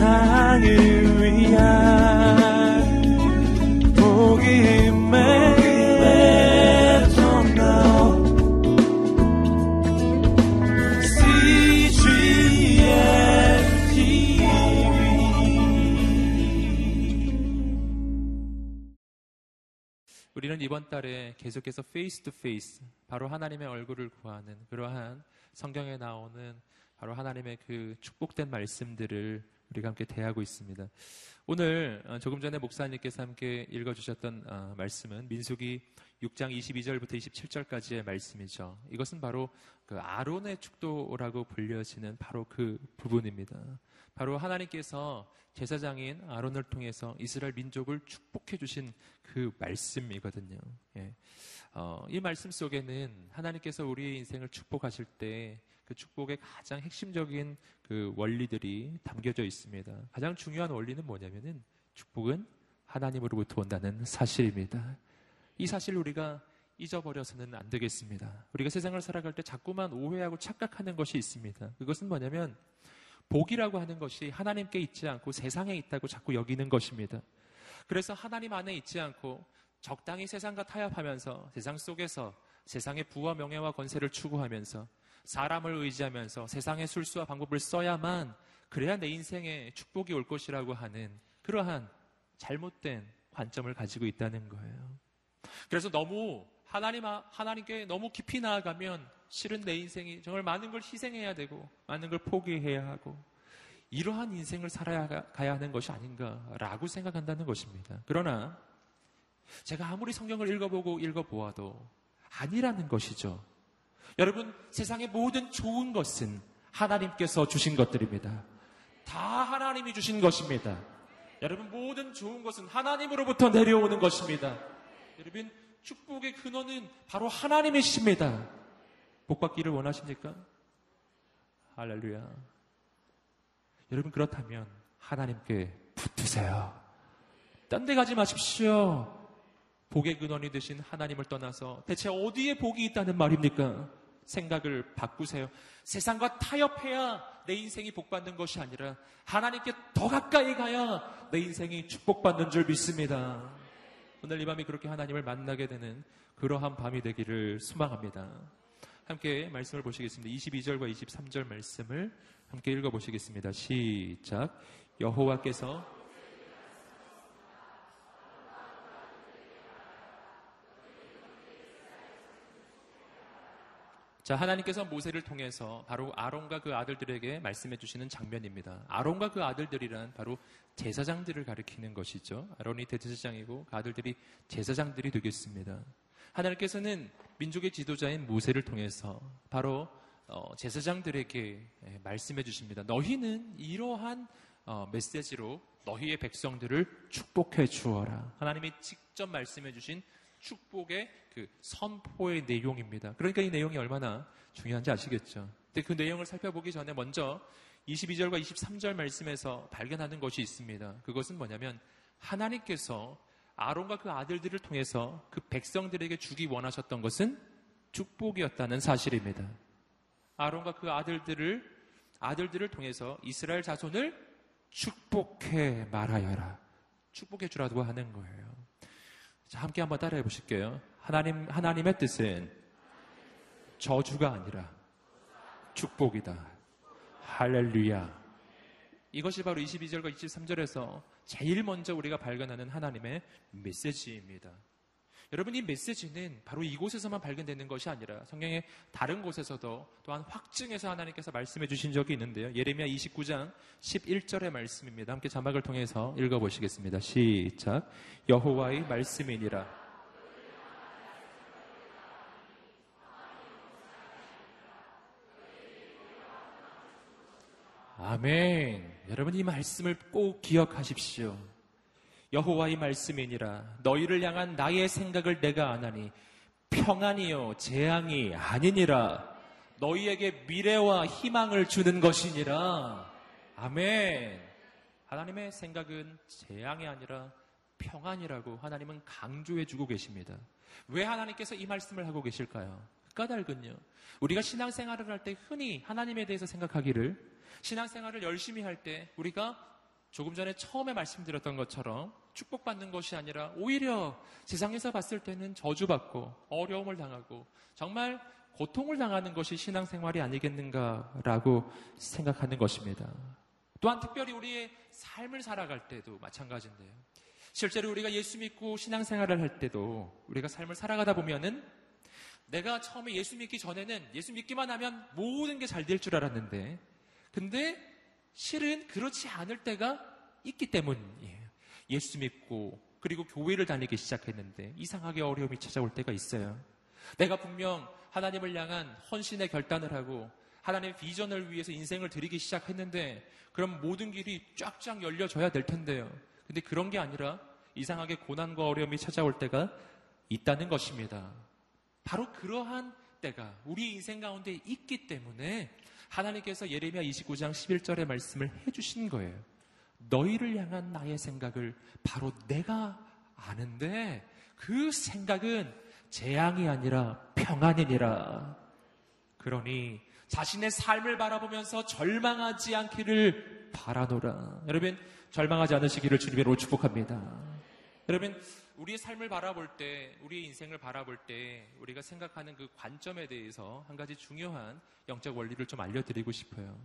세상을 위한 복음의 우리는 이번 달에 계속해서 face to face 바로 하나님의 얼굴을 구하는 그러한 성경에 나오는 바로 하나님의 그 축복된 말씀들을 우리가 함께 대하고 있습니다. 오늘 어, 조금 전에 목사님께서 함께 읽어주셨던 어, 말씀은 민수기 6장 22절부터 27절까지의 말씀이죠. 이것은 바로 그 아론의 축도라고 불려지는 바로 그 부분입니다. 바로 하나님께서 제사장인 아론을 통해서 이스라엘 민족을 축복해 주신 그 말씀이거든요. 예. 어, 이 말씀 속에는 하나님께서 우리의 인생을 축복하실 때 그 축복의 가장 핵심적인 그 원리들이 담겨져 있습니다. 가장 중요한 원리는 뭐냐면은 축복은 하나님으로부터 온다는 사실입니다. 이 사실을 우리가 잊어버려서는 안 되겠습니다. 우리가 세상을 살아갈 때 자꾸만 오해하고 착각하는 것이 있습니다. 그것은 뭐냐면 복이라고 하는 것이 하나님께 있지 않고 세상에 있다고 자꾸 여기는 것입니다. 그래서 하나님 안에 있지 않고 적당히 세상과 타협하면서 세상 속에서 세상의 부와 명예와 권세를 추구하면서 사람을 의지하면서 세상의 술수와 방법을 써야만 그래야 내 인생에 축복이 올 것이라고 하는 그러한 잘못된 관점을 가지고 있다는 거예요. 그래서 너무 하나님, 하나님께 너무 깊이 나아가면 실은 내 인생이 정말 많은 걸 희생해야 되고 많은 걸 포기해야 하고 이러한 인생을 살아야 가야 하는 것이 아닌가라고 생각한다는 것입니다. 그러나 제가 아무리 성경을 읽어보고 읽어보아도 아니라는 것이죠. 여러분, 세상의 모든 좋은 것은 하나님께서 주신 것들입니다. 다 하나님이 주신 것입니다. 여러분, 모든 좋은 것은 하나님으로부터 내려오는 것입니다. 여러분, 축복의 근원은 바로 하나님이십니다. 복 받기를 원하십니까? 할렐루야. 여러분 그렇다면 하나님께 붙으세요. 딴 데 가지 마십시오. 복의 근원이 되신 하나님을 떠나서 대체 어디에 복이 있다는 말입니까? 생각을 바꾸세요. 세상과 타협해야 내 인생이 복받는 것이 아니라 하나님께 더 가까이 가야 내 인생이 축복받는 줄 믿습니다. 오늘 이 밤이 그렇게 하나님을 만나게 되는 그러한 밤이 되기를 소망합니다. 함께 말씀을 보시겠습니다. 22절과 23절 말씀을 함께 읽어보시겠습니다. 시작. 여호와께서 자, 하나님께서 모세를 통해서 바로 아론과 그 아들들에게 말씀해 주시는 장면입니다. 아론과 그 아들들이란 바로 제사장들을 가리키는 것이죠. 아론이 대제사장이고 그 아들들이 제사장들이 되겠습니다. 하나님께서는 민족의 지도자인 모세를 통해서 바로 어, 제사장들에게 예, 말씀해 주십니다. 너희는 이러한 어, 메시지로 너희의 백성들을 축복해 주어라. 하나님이 직접 말씀해 주신 축복의 그 선포의 내용입니다. 그러니까 이 내용이 얼마나 중요한지 아시겠죠? 근데 그 내용을 살펴보기 전에 먼저 22절과 23절 말씀에서 발견하는 것이 있습니다. 그것은 뭐냐면 하나님께서 아론과 그 아들들을 통해서 그 백성들에게 주기 원하셨던 것은 축복이었다는 사실입니다. 아론과 그 아들들을 아들들을 통해서 이스라엘 자손을 축복해 말하여라. 축복해 주라고 하는 거예요. 자, 함께 한번 따라해 보실게요. 하나님 하나님의 뜻은 저주가 아니라 축복이다. 할렐루야. 이것이 바로 22절과 23절에서 제일 먼저 우리가 발견하는 하나님의 메시지입니다. 여러분 이 메시지는 바로 이곳에서만 발견되는 것이 아니라 성경의 다른 곳에서도 또한 확증해서 하나님께서 말씀해 주신 적이 있는데요. 예레미야 29장 11절의 말씀입니다. 함께 자막을 통해서 읽어 보시겠습니다. 시작. 여호와의 말씀이니라 아멘. 여러분 이 말씀을 꼭 기억하십시오. 여호와의 말씀이니라 너희를 향한 나의 생각을 내가 아나니 평안이요 재앙이 아니니라 너희에게 미래와 희망을 주는 것이니라. 아멘. 하나님의 생각은 재앙이 아니라 평안이라고 하나님은 강조해 주고 계십니다. 왜 하나님께서 이 말씀을 하고 계실까요? 까닭은요. 우리가 신앙생활을 할 때 흔히 하나님에 대해서 생각하기를 신앙생활을 열심히 할 때 우리가 조금 전에 처음에 말씀드렸던 것처럼 축복받는 것이 아니라 오히려 세상에서 봤을 때는 저주받고 어려움을 당하고 정말 고통을 당하는 것이 신앙생활이 아니겠는가라고 생각하는 것입니다. 또한 특별히 우리의 삶을 살아갈 때도 마찬가지인데요. 실제로 우리가 예수 믿고 신앙생활을 할 때도 우리가 삶을 살아가다 보면은 내가 처음에 예수 믿기 전에는 예수 믿기만 하면 모든 게 잘 될 줄 알았는데 근데 실은 그렇지 않을 때가 있기 때문이에요. 예수 믿고 그리고 교회를 다니기 시작했는데 이상하게 어려움이 찾아올 때가 있어요. 내가 분명 하나님을 향한 헌신의 결단을 하고 하나님의 비전을 위해서 인생을 드리기 시작했는데 그럼 모든 길이 쫙쫙 열려져야 될 텐데요. 근데 그런 게 아니라 이상하게 고난과 어려움이 찾아올 때가 있다는 것입니다. 바로 그러한 때가 우리 인생 가운데 있기 때문에 하나님께서 예레미야 29장 11절의 말씀을 해주신 거예요. 너희를 향한 나의 생각을 바로 내가 아는데 그 생각은 재앙이 아니라 평안이니라. 그러니 자신의 삶을 바라보면서 절망하지 않기를 바라노라. 여러분, 절망하지 않으시기를 주님으로 축복합니다. 여러분, 우리의 삶을 바라볼 때, 우리의 인생을 바라볼 때, 우리가 생각하는 그 관점에 대해서 한 가지 중요한 영적 원리를 좀 알려드리고 싶어요.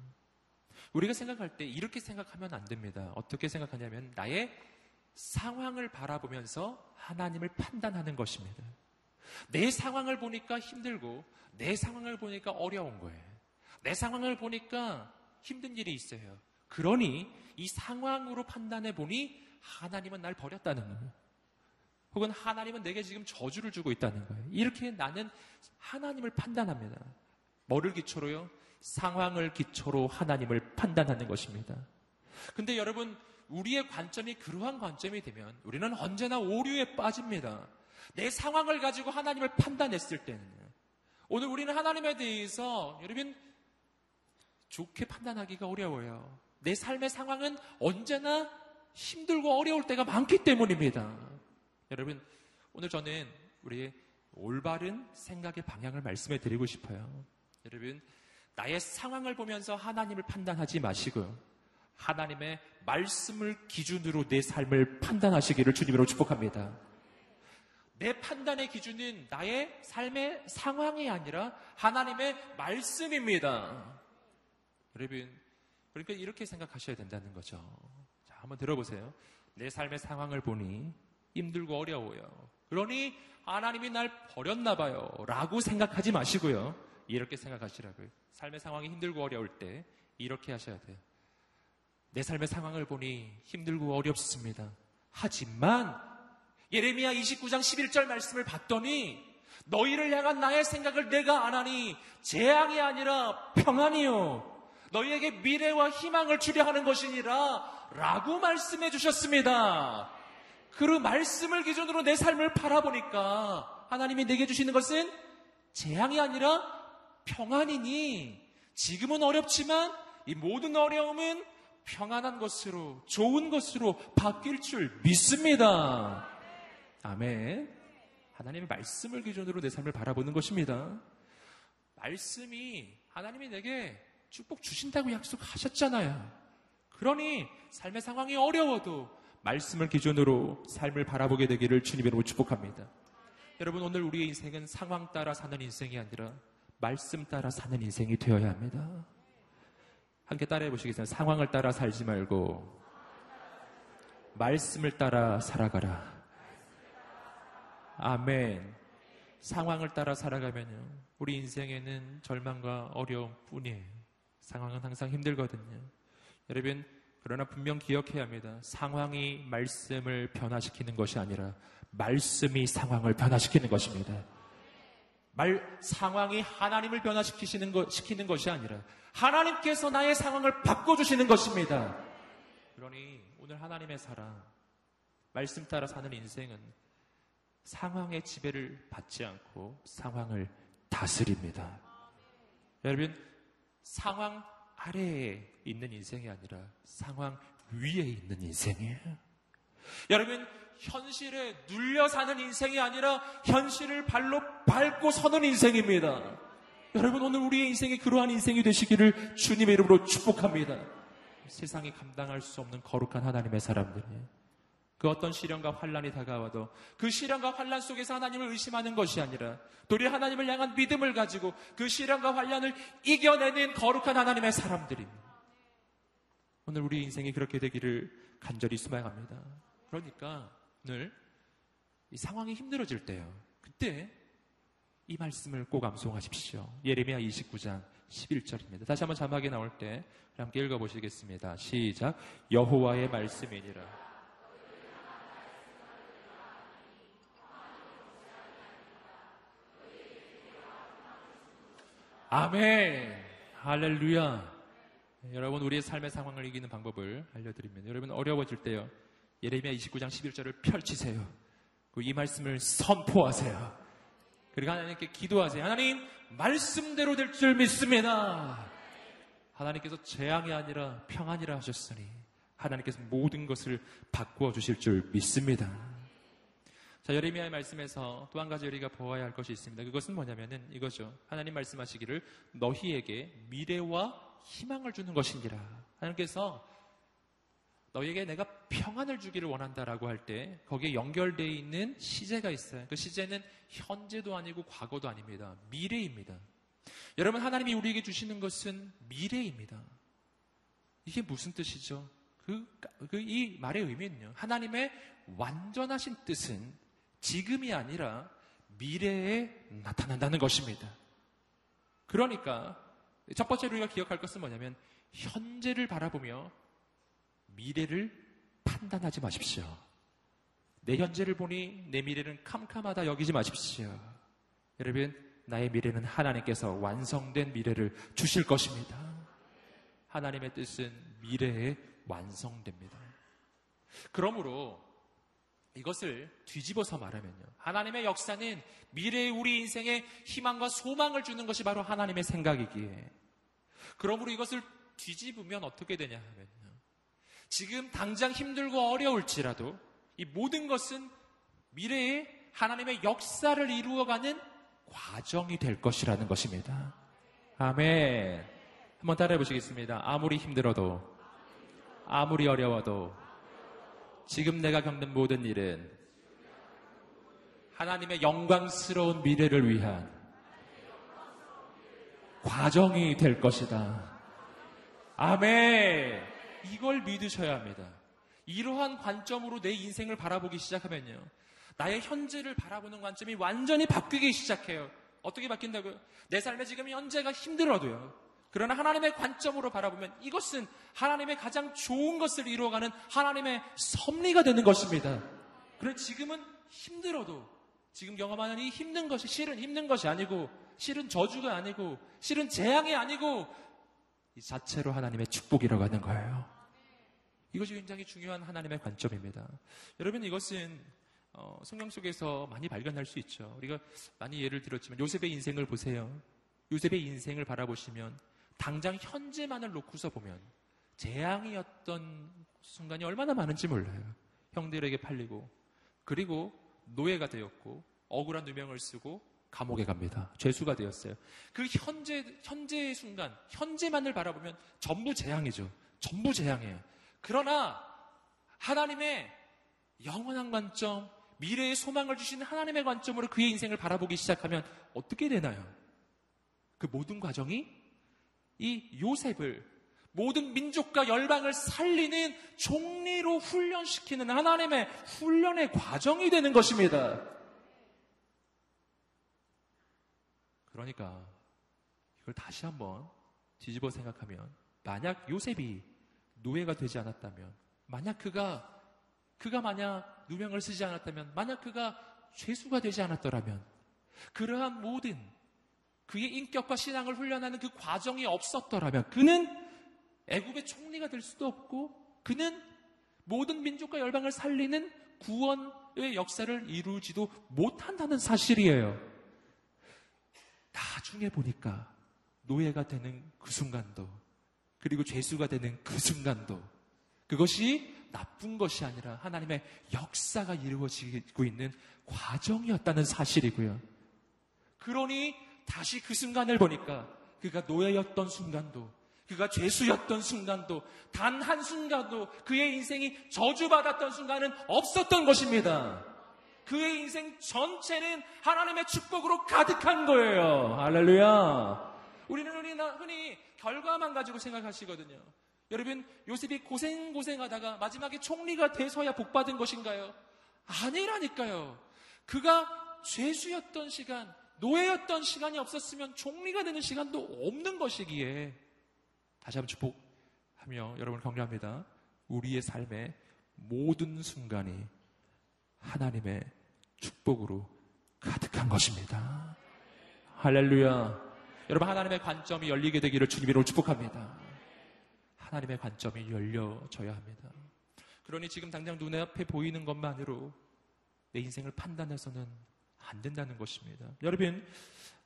우리가 생각할 때 이렇게 생각하면 안 됩니다. 어떻게 생각하냐면, 나의 상황을 바라보면서 하나님을 판단하는 것입니다. 내 상황을 보니까 힘들고, 내 상황을 보니까 어려운 거예요. 내 상황을 보니까 힘든 일이 있어요. 그러니 이 상황으로 판단해 보니 하나님은 날 버렸다는 거예요. 혹은 하나님은 내게 지금 저주를 주고 있다는 거예요. 이렇게 나는 하나님을 판단합니다. 뭐를 기초로요? 상황을 기초로 하나님을 판단하는 것입니다. 근데 여러분, 우리의 관점이 그러한 관점이 되면 우리는 언제나 오류에 빠집니다. 내 상황을 가지고 하나님을 판단했을 때는 오늘 우리는 하나님에 대해서 여러분 좋게 판단하기가 어려워요. 내 삶의 상황은 언제나 힘들고 어려울 때가 많기 때문입니다. 여러분, 오늘 저는 우리의 올바른 생각의 방향을 말씀해 드리고 싶어요. 여러분, 나의 상황을 보면서 하나님을 판단하지 마시고요. 하나님의 말씀을 기준으로 내 삶을 판단하시기를 주님으로 축복합니다. 내 판단의 기준은 나의 삶의 상황이 아니라 하나님의 말씀입니다. 여러분, 그러니까 이렇게 생각하셔야 된다는 거죠. 자, 한번 들어보세요. 내 삶의 상황을 보니 힘들고 어려워요. 그러니 하나님이 날 버렸나 봐요. 라고 생각하지 마시고요. 이렇게 생각하시라고요. 삶의 상황이 힘들고 어려울 때 이렇게 하셔야 돼요. 내 삶의 상황을 보니 힘들고 어렵습니다. 하지만 예레미야 29장 11절 말씀을 봤더니 너희를 향한 나의 생각을 내가 안 하니 재앙이 아니라 평안이요. 너희에게 미래와 희망을 주려 하는 것이니라 라고 말씀해 주셨습니다. 그 말씀을 기준으로 내 삶을 바라보니까 하나님이 내게 주시는 것은 재앙이 아니라 평안이니 지금은 어렵지만 이 모든 어려움은 평안한 것으로 좋은 것으로 바뀔 줄 믿습니다. 아멘. 하나님의 말씀을 기준으로 내 삶을 바라보는 것입니다. 말씀이 하나님이 내게 축복 주신다고 약속하셨잖아요. 그러니 삶의 상황이 어려워도 말씀을 기준으로 삶을 바라보게 되기를 주님으로 축복합니다. 여러분 오늘 우리의 인생은 상황 따라 사는 인생이 아니라 말씀 따라 사는 인생이 되어야 합니다. 함께 따라해 보시겠어요? 상황을 따라 살지 말고 말씀을 따라 살아가라. 아멘. 상황을 따라 살아가면요. 우리 인생에는 절망과 어려움 뿐이에요. 상황은 항상 힘들거든요. 여러분, 그러나 분명 기억해야 합니다. 상황이 말씀을 변화시키는 것이 아니라 말씀이 상황을 변화시키는 것입니다. 말, 상황이 하나님을 변화시키시는 것, 시키는 것이 아니라 하나님께서 나의 상황을 바꿔주시는 것입니다. 그러니 오늘 하나님의 사랑, 말씀 따라 사는 인생은 상황의 지배를 받지 않고 상황을 다스립니다. 여러분, 상황 아래에 있는 인생이 아니라 상황 위에 있는 인생이에요. 여러분, 현실에 눌려 사는 인생이 아니라 현실을 발로 밟고 서는 인생입니다. 여러분, 오늘 우리의 인생이 그러한 인생이 되시기를 주님의 이름으로 축복합니다. 세상이 감당할 수 없는 거룩한 하나님의 사람들이에요. 그 어떤 시련과 환란이 다가와도 그 시련과 환란 속에서 하나님을 의심하는 것이 아니라 도리어 하나님을 향한 믿음을 가지고 그 시련과 환란을 이겨내는 거룩한 하나님의 사람들입니다. 오늘 우리 인생이 그렇게 되기를 간절히 소망합니다. 그러니까 오늘 이 상황이 힘들어질 때요. 그때 이 말씀을 꼭 암송하십시오. 예레미야 29장 11절입니다. 다시 한번 자막에 나올 때 함께 읽어보시겠습니다. 시작. 여호와의 말씀이니라. 아멘. 할렐루야. 여러분 우리의 삶의 상황을 이기는 방법을 알려드립니다. 여러분 어려워질 때요. 예레미야 29장 11절을 펼치세요. 이 말씀을 선포하세요. 그리고 하나님께 기도하세요. 하나님 말씀대로 될 줄 믿습니다. 하나님께서 재앙이 아니라 평안이라 하셨으니 하나님께서 모든 것을 바꾸어 주실 줄 믿습니다. 자, 여레미야의 말씀에서 또 한 가지 우리가 보아야 할 것이 있습니다. 그것은 뭐냐면은 이거죠. 하나님 말씀하시기를 너희에게 미래와 희망을 주는 것이니라. 하나님께서 너희에게 내가 평안을 주기를 원한다라고 할 때 거기에 연결되어 있는 시제가 있어요. 그 시제는 현재도 아니고 과거도 아닙니다. 미래입니다. 여러분 하나님이 우리에게 주시는 것은 미래입니다. 이게 무슨 뜻이죠? 그, 그, 이 말의 의미는요. 하나님의 완전하신 뜻은 지금이 아니라 미래에 나타난다는 것입니다. 그러니까 첫 번째로 우리가 기억할 것은 뭐냐면 현재를 바라보며 미래를 판단하지 마십시오. 내 현재를 보니 내 미래는 캄캄하다 여기지 마십시오. 여러분, 나의 미래는 하나님께서 완성된 미래를 주실 것입니다. 하나님의 뜻은 미래에 완성됩니다. 그러므로 이것을 뒤집어서 말하면요. 하나님의 역사는 미래의 우리 인생에 희망과 소망을 주는 것이 바로 하나님의 생각이기에. 그러므로 이것을 뒤집으면 어떻게 되냐 하면요. 지금 당장 힘들고 어려울지라도 이 모든 것은 미래에 하나님의 역사를 이루어가는 과정이 될 것이라는 것입니다. 아멘. 한번 따라해 보시겠습니다. 아무리 힘들어도, 아무리 어려워도, 지금 내가 겪는 모든 일은 하나님의 영광스러운 미래를 위한 과정이 될 것이다. 아멘. 이걸 믿으셔야 합니다. 이러한 관점으로 내 인생을 바라보기 시작하면요. 나의 현재를 바라보는 관점이 완전히 바뀌기 시작해요. 어떻게 바뀐다고요? 내 삶에 지금 현재가 힘들어도요. 그러나 하나님의 관점으로 바라보면 이것은 하나님의 가장 좋은 것을 이루어가는 하나님의 섭리가 되는 것입니다. 그래 지금은 힘들어도 지금 경험하는 이 힘든 것이 실은 힘든 것이 아니고 실은 저주가 아니고 실은 재앙이 아니고 이 자체로 하나님의 축복이라고 하는 거예요. 이것이 굉장히 중요한 하나님의 관점입니다. 여러분 이것은 어, 성경 속에서 많이 발견할 수 있죠. 우리가 많이 예를 들었지만 요셉의 인생을 보세요. 요셉의 인생을 바라보시면 당장 현재만을 놓고서 보면 재앙이었던 순간이 얼마나 많은지 몰라요. 형들에게 팔리고 그리고 노예가 되었고 억울한 누명을 쓰고 감옥에 갑니다. 죄수가 되었어요. 그 현재 현재의 순간 현재만을 바라보면 전부 재앙이죠. 전부 재앙이에요. 그러나 하나님의 영원한 관점, 미래의 소망을 주시는 하나님의 관점으로 그의 인생을 바라보기 시작하면 어떻게 되나요? 그 모든 과정이 이 요셉을 모든 민족과 열방을 살리는 종리로 훈련시키는 하나님의 훈련의 과정이 되는 것입니다. 그러니까 이걸 다시 한번 뒤집어 생각하면 만약 요셉이 노예가 되지 않았다면, 만약 그가, 그가 만약 누명을 쓰지 않았다면, 만약 그가 죄수가 되지 않았더라면, 그러한 모든 그의 인격과 신앙을 훈련하는 그 과정이 없었더라면, 그는 애굽의 총리가 될 수도 없고, 그는 모든 민족과 열방을 살리는 구원의 역사를 이루지도 못한다는 사실이에요. 나중에 보니까 노예가 되는 그 순간도 그리고 죄수가 되는 그 순간도 그것이 나쁜 것이 아니라 하나님의 역사가 이루어지고 있는 과정이었다는 사실이고요. 그러니 다시 그 순간을 보니까 그가 노예였던 순간도 그가 죄수였던 순간도 단 한 순간도 그의 인생이 저주받았던 순간은 없었던 것입니다. 그의 인생 전체는 하나님의 축복으로 가득한 거예요. 할렐루야. 우리는 흔히, 흔히 결과만 가지고 생각하시거든요. 여러분, 요셉이 고생고생하다가 마지막에 총리가 돼서야 복받은 것인가요? 아니라니까요. 그가 죄수였던 시간, 노예였던 시간이 없었으면 총리가 되는 시간도 없는 것이기에 다시 한번 축복하며 여러분을 격려합니다. 우리의 삶의 모든 순간이 하나님의 축복으로 가득한 것입니다. 할렐루야. 여러분 하나님의 관점이 열리게 되기를 주님으로 축복합니다. 하나님의 관점이 열려져야 합니다. 그러니 지금 당장 눈앞에 보이는 것만으로 내 인생을 판단해서는 안 된다는 것입니다. 여러분,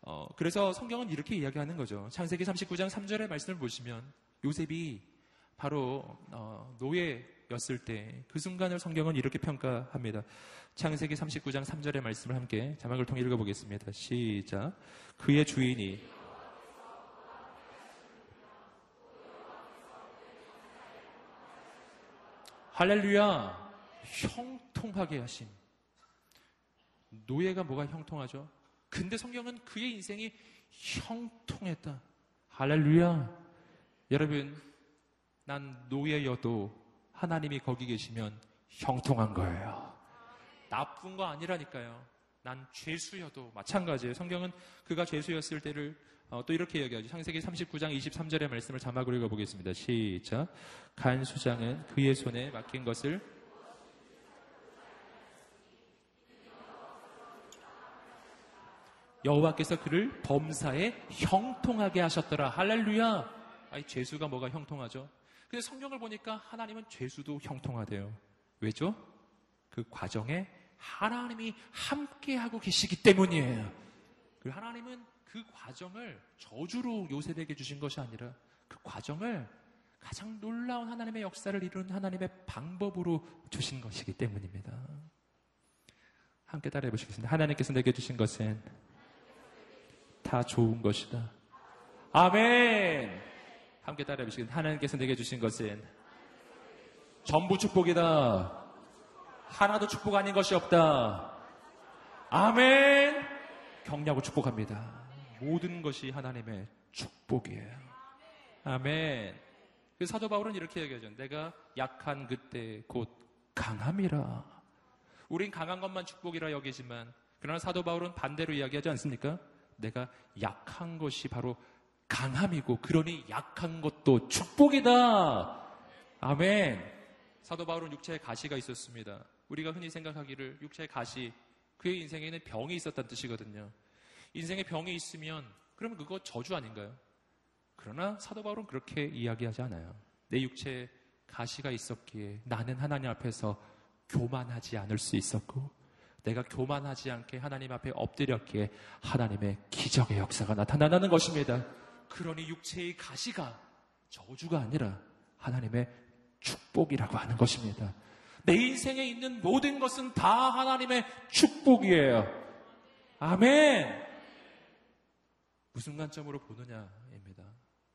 어, 그래서 성경은 이렇게 이야기하는 거죠. 창세기 39장 3절의 말씀을 보시면 요셉이 바로 어, 노예였을 때 그 순간을 성경은 이렇게 평가합니다. 창세기 39장 3절의 말씀을 함께 자막을 통해 읽어보겠습니다. 시작. 그의 주인이 할렐루야 형통하게 하심 노예가 뭐가 형통하죠? 근데 성경은 그의 인생이 형통했다. 할렐루야. 여러분, 난 노예여도 하나님이 거기 계시면 형통한 거예요. 나쁜 거 아니라니까요. 난 죄수여도 마찬가지예요. 성경은 그가 죄수였을 때를 어, 또 이렇게 얘기하죠. 창세기 39장 23절의 말씀을 자막으로 읽어보겠습니다. 시작. 간 수장은 그의 손에 맡긴 것을 여호와께서 그를 범사에 형통하게 하셨더라. 할렐루야. 아이 죄수가 뭐가 형통하죠? 근데 성경을 보니까 하나님은 죄수도 형통하대요. 왜죠? 그 과정에 하나님이 함께하고 계시기 때문이에요. 그리고 하나님은 그 과정을 저주로 요셉에게 주신 것이 아니라 그 과정을 가장 놀라운 하나님의 역사를 이룬 하나님의 방법으로 주신 것이기 때문입니다. 함께 따라해 보시겠습니다. 하나님께서 내게 주신 것은 다 좋은 것이다. 아멘! 함께 따라 해 보시겠습니다. 하나님께서 내게 주신 것은 전부 축복이다. 하나도 축복 아닌 것이 없다. 아멘! 격려하고 축복합니다. 모든 것이 하나님의 축복이에요. 아멘. 그 사도 바울은 이렇게 얘기하죠. 내가 약한 그때 곧 강함이라. 우린 강한 것만 축복이라 여기지만 그러나 사도 바울은 반대로 이야기하지 않습니까? 내가 약한 것이 바로 강함이고 그러니 약한 것도 축복이다. 아멘. 사도 바울은 육체에 가시가 있었습니다. 우리가 흔히 생각하기를 육체에 가시 그의 인생에는 병이 있었다는 뜻이거든요. 인생에 병이 있으면 그러면 그거 저주 아닌가요? 그러나 사도 바울은 그렇게 이야기하지 않아요. 내 육체에 가시가 있었기에 나는 하나님 앞에서 교만하지 않을 수 있었고 내가 교만하지 않게 하나님 앞에 엎드렸기에 하나님의 기적의 역사가 나타나는 것입니다. 그러니 육체의 가시가 저주가 아니라 하나님의 축복이라고 하는 것입니다. 내 인생에 있는 모든 것은 다 하나님의 축복이에요. 아멘! 무슨 관점으로 보느냐입니다.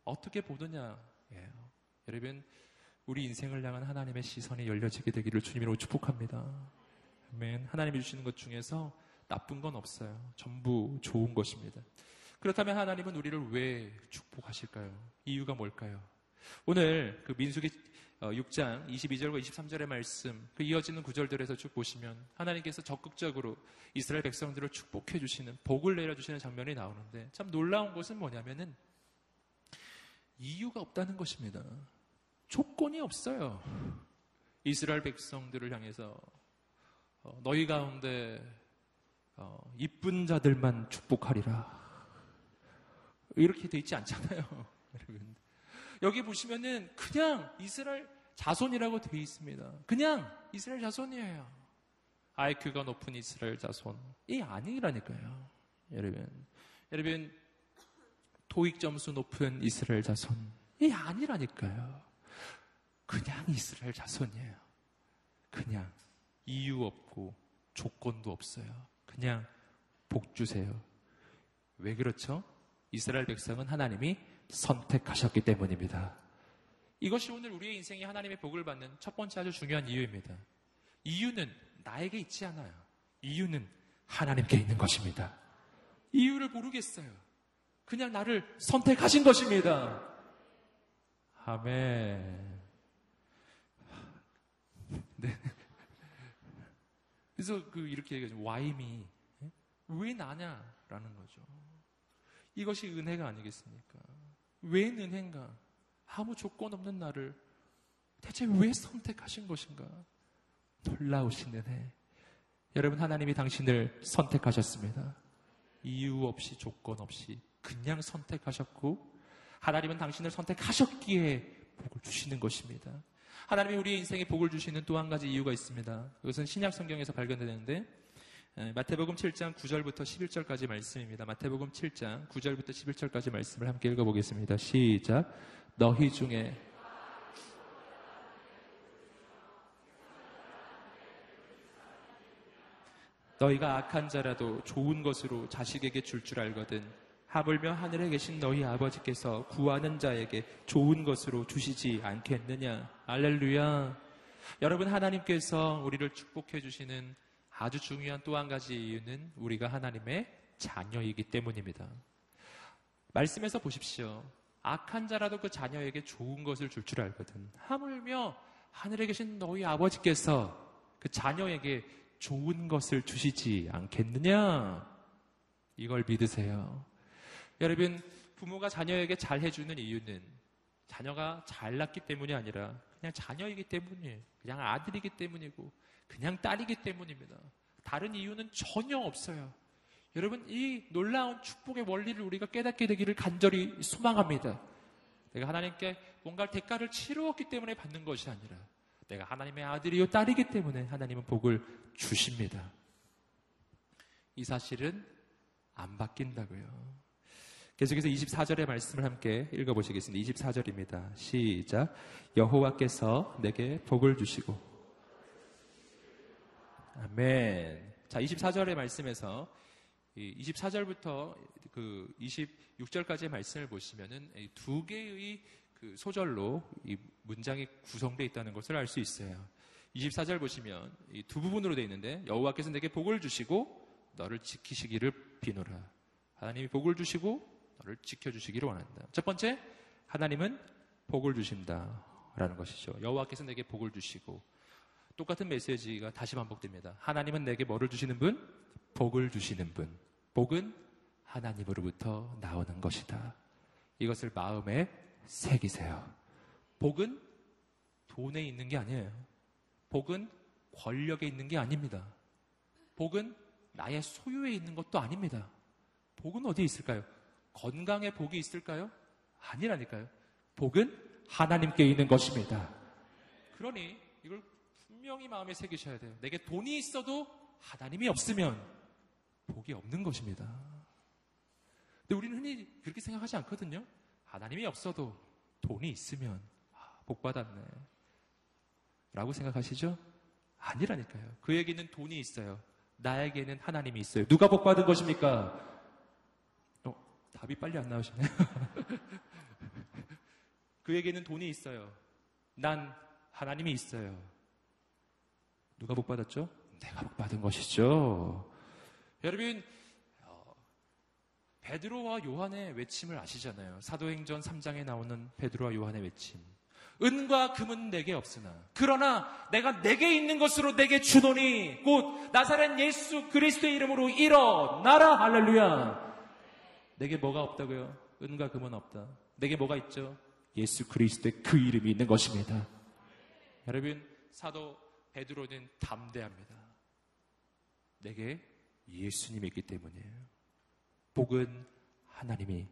어떻게 보느냐예요. 여러분, 우리 인생을 향한 하나님의 시선이 열려지게 되기를 주님으로 축복합니다. 아멘. 하나님이 주시는 것 중에서 나쁜 건 없어요. 전부 좋은 것입니다. 그렇다면 하나님은 우리를 왜 축복하실까요? 이유가 뭘까요? 오늘 그 민수기 6장 22절과 23절의 말씀, 그 이어지는 구절들에서 쭉 보시면 하나님께서 적극적으로 이스라엘 백성들을 축복해 주시는, 복을 내려 주시는 장면이 나오는데 참 놀라운 것은 뭐냐면은 이유가 없다는 것입니다. 조건이 없어요. 이스라엘 백성들을 향해서 어, 너희 가운데 어, 이쁜 자들만 축복하리라. 이렇게 돼 있지 않잖아요. 여러분. 여기 보시면은 그냥 이스라엘 자손이라고 되어 있습니다. 그냥 이스라엘 자손이에요. 아이큐가 높은 이스라엘 자손이 아니라니까요. 여러분. 여러분, 토익 점수 높은 이스라엘 자손이 아니라니까요. 그냥 이스라엘 자손이에요. 그냥 이유 없고 조건도 없어요. 그냥 복 주세요. 왜 그렇죠? 이스라엘 백성은 하나님이 선택하셨기 때문입니다. 이것이 오늘 우리의 인생이 하나님의 복을 받는 첫 번째 아주 중요한 이유입니다. 이유는 나에게 있지 않아요. 이유는 하나님께 있는 것입니다. 이유를 모르겠어요. 그냥 나를 선택하신 것입니다. 아멘. 네. 그래서 그 이렇게 얘기하죠. 와임이 왜 나냐라는 거죠. 이것이 은혜가 아니겠습니까? 왜 은혜인가? 아무 조건 없는 나를 대체 왜 선택하신 것인가? 놀라우신 은혜. 여러분 하나님이 당신을 선택하셨습니다. 이유 없이 조건 없이 그냥 선택하셨고 하나님은 당신을 선택하셨기에 복을 주시는 것입니다. 하나님이 우리 인생에 복을 주시는 또 한 가지 이유가 있습니다. 이것은 신약 성경에서 발견되는데 마태복음 7장 9절부터 11절까지 말씀입니다. 마태복음 7장 9절부터 11절까지 말씀을 함께 읽어보겠습니다. 시작. 너희 중에 너희가 악한 자라도 좋은 것으로 자식에게 줄줄 알거든 하물며 하늘에 계신 너희 아버지께서 구하는 자에게 좋은 것으로 주시지 않겠느냐? 알렐루야. 여러분 하나님께서 우리를 축복해 주시는 아주 중요한 또 한 가지 이유는 우리가 하나님의 자녀이기 때문입니다. 말씀에서 보십시오. 악한 자라도 그 자녀에게 좋은 것을 줄줄 알거든. 하물며 하늘에 계신 너희 아버지께서 그 자녀에게 좋은 것을 주시지 않겠느냐? 이걸 믿으세요. 여러분, 부모가 자녀에게 잘 해주는 이유는 자녀가 잘났기 때문이 아니라 그냥 자녀이기 때문이에요. 그냥 아들이기 때문이고 그냥 딸이기 때문입니다. 다른 이유는 전혀 없어요. 여러분, 이 놀라운 축복의 원리를 우리가 깨닫게 되기를 간절히 소망합니다. 내가 하나님께 뭔가 대가를 치루었기 때문에 받는 것이 아니라 내가 하나님의 아들이요 딸이기 때문에 하나님은 복을 주십니다. 이 사실은 안 바뀐다고요. 계속해서 24절의 말씀을 함께 읽어보시겠습니다. 24절입니다. 시작. 여호와께서 내게 복을 주시고. 아멘. 자, 24절의 말씀에서 24절부터 그 26절까지의 말씀을 보시면은 두 개의 그 소절로 이 문장이 구성되어 있다는 것을 알 수 있어요. 24절 보시면 두 부분으로 되어 있는데 여호와께서 내게 복을 주시고 너를 지키시기를 비노라. 하나님이 복을 주시고 너를 지켜주시기를 원한다. 첫 번째 하나님은 복을 주신다라는 것이죠. 여호와께서 내게 복을 주시고 똑같은 메시지가 다시 반복됩니다. 하나님은 내게 뭐를 주시는 분? 복을 주시는 분. 복은 하나님으로부터 나오는 것이다. 이것을 마음에 새기세요. 복은 돈에 있는 게 아니에요. 복은 권력에 있는 게 아닙니다. 복은 나의 소유에 있는 것도 아닙니다. 복은 어디에 있을까요? 건강에 복이 있을까요? 아니라니까요. 복은 하나님께 있는 것입니다. 그러니 이걸 분명히 마음에 새기셔야 돼요. 내게 돈이 있어도 하나님이 없으면 복이 없는 것입니다. 근데 우리는 흔히 그렇게 생각하지 않거든요. 하나님이 없어도 돈이 있으면 아, 복 받았네. 라고 생각하시죠? 아니라니까요. 그에게는 돈이 있어요. 나에게는 하나님이 있어요. 누가 복 받은 것입니까? 어, 답이 빨리 안 나오시네요. 그에게는 돈이 있어요. 난 하나님이 있어요. 누가 복 받았죠? 내가 복 받은 것이죠. 여러분, 베드로와 요한의 외침을 아시잖아요. 사도행전 3장에 나오는 베드로와 요한의 외침. 은과 금은 내게 없으나 그러나 내가 내게 있는 것으로 내게 주노니 곧 나사렛 예수 그리스도의 이름으로 일어나라 할렐루야. 내게 뭐가 없다고요? 은과 금은 없다. 내게 뭐가 있죠? 예수 그리스도의 그 이름이 있는 것입니다. 여러분 사도 베드로는 담대합니다. 내게 예수님이 있기 때문이에요. 복은 하나님이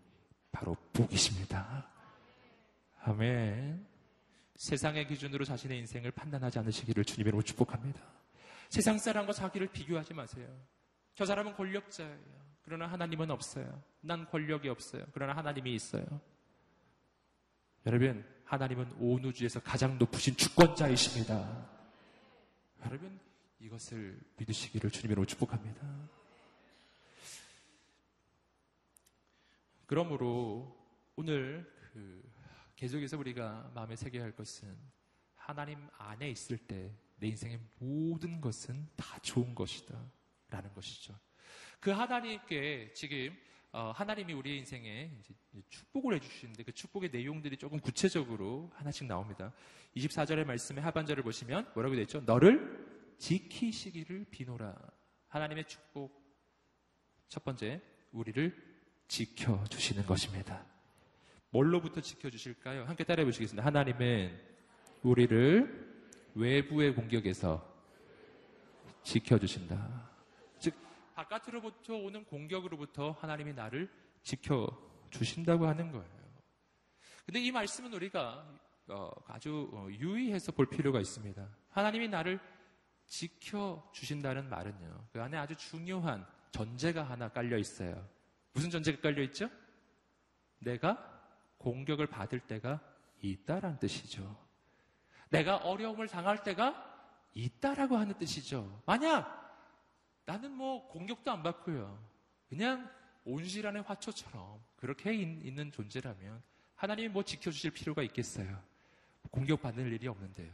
바로 복이십니다. 아멘. 세상의 기준으로 자신의 인생을 판단하지 않으시기를 주님으로 축복합니다. 세상 사람과 자기를 비교하지 마세요. 저 사람은 권력자예요. 그러나 하나님은 없어요. 난 권력이 없어요. 그러나 하나님이 있어요. 여러분, 하나님은 온 우주에서 가장 높으신 주권자이십니다. 여러분, 이것을 믿으시기를 주님으로 축복합니다. 그러므로 오늘 그 계속해서 우리가 마음에 새겨야 할 것은 하나님 안에 있을 때 내 인생의 모든 것은 다 좋은 것이다. 라는 것이죠. 그 하나님께 지금 어, 하나님이 우리의 인생에 축복을 해주시는데 그 축복의 내용들이 조금 구체적으로 하나씩 나옵니다. 24절의 말씀의 하반절을 보시면 뭐라고 되어 있죠? 너를 지키시기를 비노라. 하나님의 축복 첫 번째 우리를 지켜주시는 것입니다. 뭘로부터 지켜주실까요? 함께 따라해 보시겠습니다. 하나님은 우리를 외부의 공격에서 지켜주신다. 즉, 바깥으로부터 오는 공격으로부터 하나님이 나를 지켜주신다고 하는 거예요. 근데 이 말씀은 우리가 어, 아주 어, 유의해서 볼 필요가 있습니다. 하나님이 나를 지켜주신다는 말은요, 그 안에 아주 중요한 전제가 하나 깔려 있어요. 무슨 전제가 깔려 있죠? 내가 공격을 받을 때가 있다라는 뜻이죠. 내가 어려움을 당할 때가 있다라고 하는 뜻이죠. 만약 나는 뭐 공격도 안 받고요. 그냥 온실안의 화초처럼 그렇게 있는 존재라면 하나님이 뭐 지켜주실 필요가 있겠어요. 공격받는 일이 없는데요.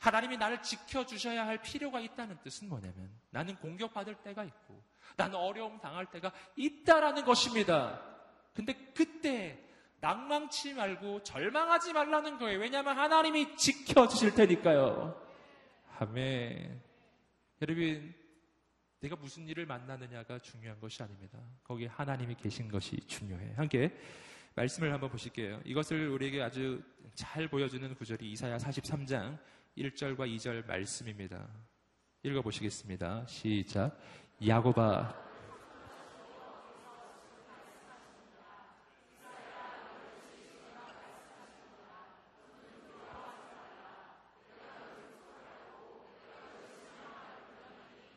하나님이 나를 지켜주셔야 할 필요가 있다는 뜻은 뭐냐면 나는 공격받을 때가 있고 나는 어려움 당할 때가 있다라는 것입니다. 근데 그때 낭망치 말고 절망하지 말라는 거예요. 왜냐하면 하나님이 지켜주실 테니까요. 아멘. 여러분, 내가 무슨 일을 만나느냐가 중요한 것이 아닙니다. 거기에 하나님이 계신 것이 중요해. 함께 말씀을 한번 보실게요. 이것을 우리에게 아주 잘 보여주는 구절이 이사야 43장 1절과 2절 말씀입니다. 읽어보시겠습니다. 시작. 야고바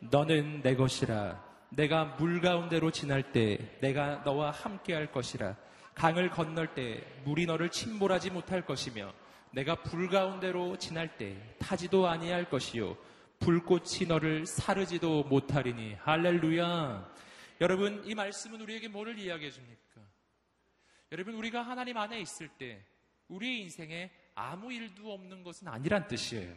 너는 내 것이라. 내가 물 가운데로 지날 때 내가 너와 함께 할 것이라. 강을 건널 때 물이 너를 침몰하지 못할 것이며 내가 불 가운데로 지날 때 타지도 아니할 것이요. 불꽃이 너를 사르지도 못하리니. 할렐루야. 여러분, 이 말씀은 우리에게 뭐를 이야기해 줍니까? 여러분, 우리가 하나님 안에 있을 때 우리의 인생에 아무 일도 없는 것은 아니란 뜻이에요.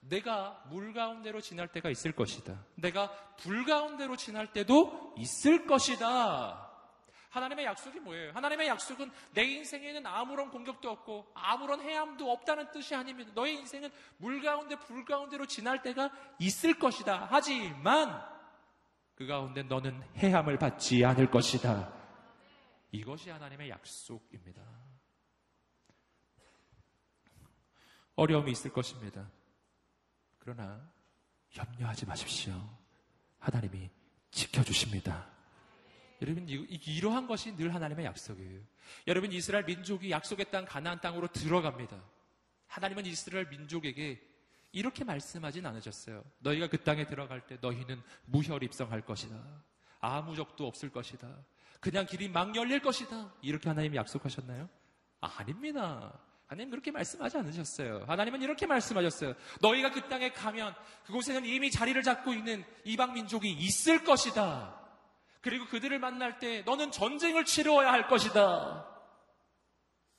내가 물 가운데로 지날 때가 있을 것이다. 내가 불 가운데로 지날 때도 있을 것이다. 하나님의 약속이 뭐예요? 하나님의 약속은 내 인생에는 아무런 공격도 없고 아무런 해함도 없다는 뜻이 아닙니다. 너의 인생은 물 가운데 불 가운데로 지날 때가 있을 것이다. 하지만 그 가운데 너는 해함을 받지 않을 것이다. 이것이 하나님의 약속입니다. 어려움이 있을 것입니다. 그러나 염려하지 마십시오. 하나님이 지켜주십니다. 여러분, 이러한 것이 늘 하나님의 약속이에요. 여러분, 이스라엘 민족이 약속의 땅, 가나안 땅으로 들어갑니다. 하나님은 이스라엘 민족에게 이렇게 말씀하진 않으셨어요. 너희가 그 땅에 들어갈 때 너희는 무혈 입성할 것이다. 아무 적도 없을 것이다. 그냥 길이 막 열릴 것이다. 이렇게 하나님이 약속하셨나요? 아닙니다. 하나님 그렇게 말씀하지 않으셨어요. 하나님은 이렇게 말씀하셨어요. 너희가 그 땅에 가면 그곳에는 이미 자리를 잡고 있는 이방 민족이 있을 것이다. 그리고 그들을 만날 때 너는 전쟁을 치루어야 할 것이다.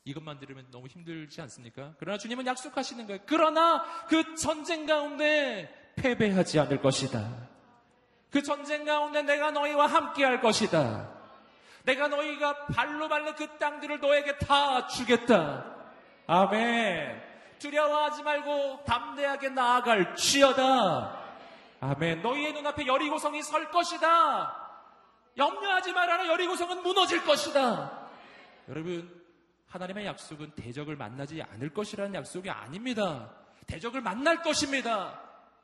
이것만 들으면 너무 힘들지 않습니까? 그러나 주님은 약속하시는 거예요. 그러나 그 전쟁 가운데 패배하지 않을 것이다. 그 전쟁 가운데 내가 너희와 함께 할 것이다. 내가 너희가 발로 밟는 그 땅들을 너에게 다 주겠다. 아멘. 두려워하지 말고 담대하게 나아갈 지어다. 아멘. 너희의 눈앞에 여리고성이 설 것이다. 염려하지 말아라. 여리고성은 무너질 것이다. 여러분, 하나님의 약속은 대적을 만나지 않을 것이라는 약속이 아닙니다. 대적을 만날 것입니다.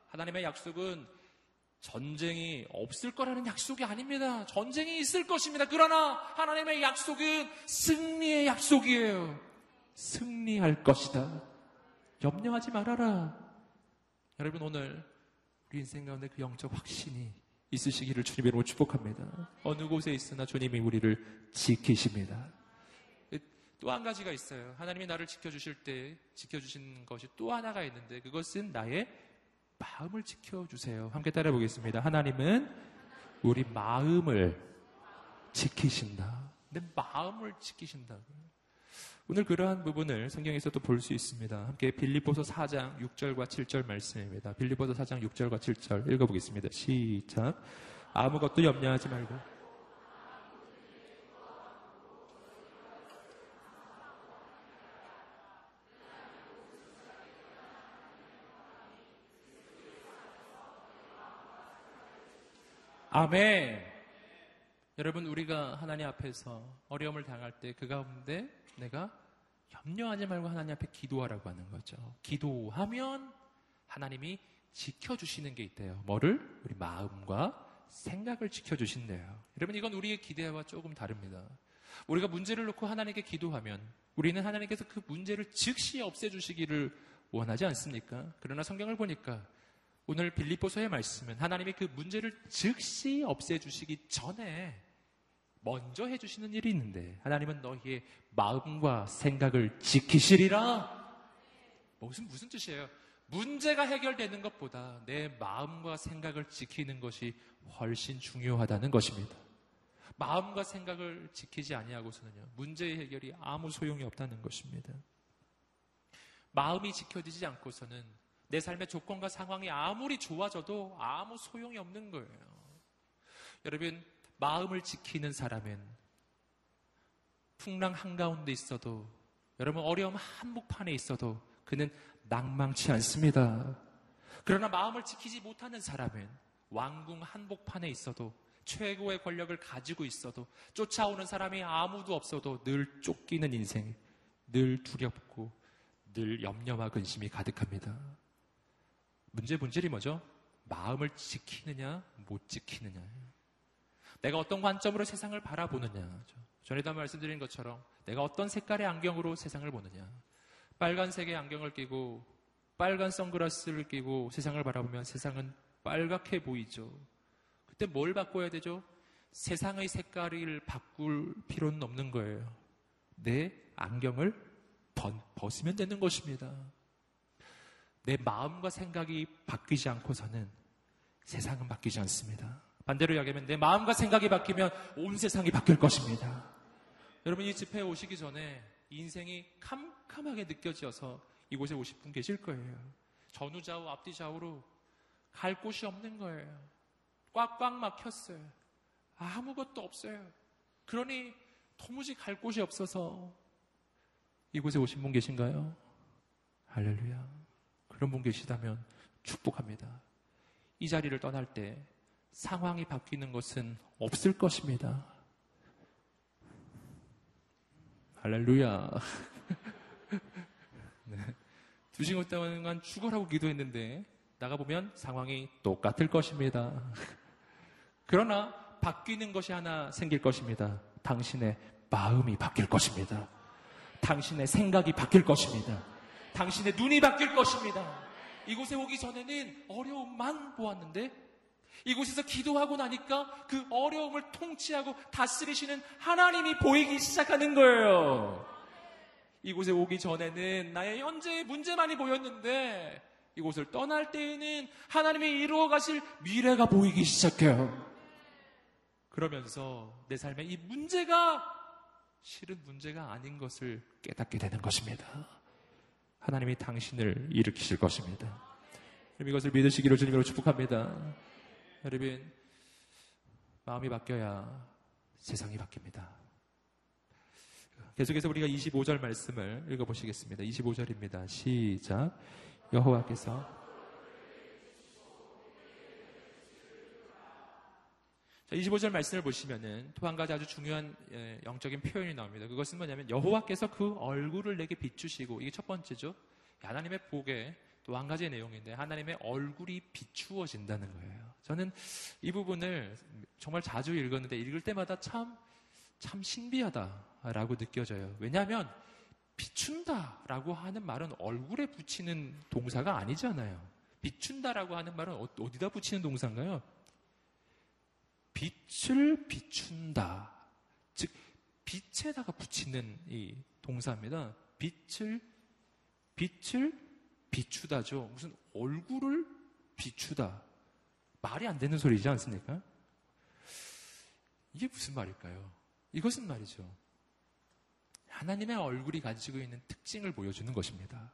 하나님의 약속은 전쟁이 없을 거라는 약속이 아닙니다. 전쟁이 있을 것입니다. 그러나 하나님의 약속은 승리의 약속이에요. 승리할 것이다. 염려하지 말아라. 여러분 오늘 우리 인생 가운데 그 영적 확신이 있으시기를 주님의 이름으로 축복합니다. 어느 곳에 있으나 주님이 우리를 지키십니다. 또 한 가지가 있어요. 하나님이 나를 지켜주실 때 지켜주신 것이 또 하나가 있는데 그것은 나의 마음을 지켜주세요. 함께 따라해 보겠습니다. 하나님은 우리 마음을 지키신다. 내 마음을 지키신다고요. 오늘 그러한 부분을 성경에서도 볼 수 있습니다. 함께 빌립보서 4장 6절과 7절 말씀입니다. 빌립보서 4장 6절과 7절 읽어보겠습니다. 시작. 아무것도 염려하지 말고 아멘. 여러분 우리가 하나님 앞에서 어려움을 당할 때 그 가운데 내가 염려하지 말고 하나님 앞에 기도하라고 하는 거죠. 기도하면 하나님이 지켜주시는 게 있대요. 뭐를? 우리 마음과 생각을 지켜주신대요. 여러분, 이건 우리의 기대와 조금 다릅니다. 우리가 문제를 놓고 하나님께 기도하면 우리는 하나님께서 그 문제를 즉시 없애주시기를 원하지 않습니까? 그러나 성경을 보니까 오늘 빌립보서의 말씀은 하나님이 그 문제를 즉시 없애주시기 전에 먼저 해주시는 일이 있는데 하나님은 너희의 마음과 생각을 지키시리라. 무슨 무슨 뜻이에요? 문제가 해결되는 것보다 내 마음과 생각을 지키는 것이 훨씬 중요하다는 것입니다. 마음과 생각을 지키지 아니하고서는요 문제의 해결이 아무 소용이 없다는 것입니다. 마음이 지켜지지 않고서는 내 삶의 조건과 상황이 아무리 좋아져도 아무 소용이 없는 거예요. 여러분 마음을 지키는 사람은 풍랑 한가운데 있어도 여러분 어려움 한복판에 있어도 그는 낭망치 않습니다. 그러나 마음을 지키지 못하는 사람은 왕궁 한복판에 있어도 최고의 권력을 가지고 있어도 쫓아오는 사람이 아무도 없어도 늘 쫓기는 인생, 늘 두렵고 늘 염려와 근심이 가득합니다. 문제 본질이 뭐죠? 마음을 지키느냐, 못 지키느냐. 내가 어떤 관점으로 세상을 바라보느냐. 전에도 말씀드린 것처럼 내가 어떤 색깔의 안경으로 세상을 보느냐. 빨간색의 안경을 끼고 빨간 선글라스를 끼고 세상을 바라보면 세상은 빨갛게 보이죠. 그때 뭘 바꿔야 되죠? 세상의 색깔을 바꿀 필요는 없는 거예요. 내 안경을 벗으면 되는 것입니다. 내 마음과 생각이 바뀌지 않고서는 세상은 바뀌지 않습니다. 반대로 이야기하면 내 마음과 생각이 바뀌면 온 세상이 바뀔 것입니다. 여러분 이 집회에 오시기 전에 인생이 캄캄하게 느껴져서 이곳에 오실 분 계실 거예요. 전후좌우 앞뒤 좌우로 갈 곳이 없는 거예요. 꽉꽉 막혔어요. 아무것도 없어요. 그러니 도무지 갈 곳이 없어서 이곳에 오신 분 계신가요? 할렐루야. 그런 분 계시다면 축복합니다. 이 자리를 떠날 때 상황이 바뀌는 것은 없을 것입니다. 할렐루야. 네. 두 시간 동안 죽어라고 기도했는데 나가보면 상황이 똑같을 것입니다. 그러나 바뀌는 것이 하나 생길 것입니다. 당신의 마음이 바뀔 것입니다. 당신의 생각이 바뀔 것입니다. 당신의 눈이 바뀔 것입니다. 이곳에 오기 전에는 어려움만 보았는데 이곳에서 기도하고 나니까 그 어려움을 통치하고 다스리시는 하나님이 보이기 시작하는 거예요. 이곳에 오기 전에는 나의 현재의 문제만이 보였는데 이곳을 떠날 때에는 하나님이 이루어 가실 미래가 보이기 시작해요. 그러면서 내 삶에 이 문제가 실은 문제가 아닌 것을 깨닫게 되는 것입니다. 하나님이 당신을 일으키실 것입니다. 이것을 믿으시기를 주님으로 축복합니다. 여러분, 마음이 바뀌어야 세상이 바뀝니다. 계속해서 우리가 25절 말씀을 읽어보시겠습니다. 25절입니다. 시작. 여호와께서 자, 25절 말씀을 보시면은 또 한 가지 아주 중요한 예, 영적인 표현이 나옵니다. 그것은 뭐냐면 여호와께서 그 얼굴을 내게 비추시고 이게 첫 번째죠. 하나님의 복에 또 한 가지의 내용인데 하나님의 얼굴이 비추어진다는 거예요. 저는 이 부분을 정말 자주 읽었는데 읽을 때마다 참, 참 신비하다라고 느껴져요. 왜냐하면 비춘다라고 하는 말은 얼굴에 붙이는 동사가 아니잖아요. 비춘다라고 하는 말은 어, 어디다 붙이는 동사인가요? 빛을 비춘다. 즉, 빛에다가 붙이는 이 동사입니다. 빛을, 빛을 비추다죠. 무슨 얼굴을 비추다. 말이 안 되는 소리지 않습니까? 이게 무슨 말일까요? 이것은 말이죠. 하나님의 얼굴이 가지고 있는 특징을 보여주는 것입니다.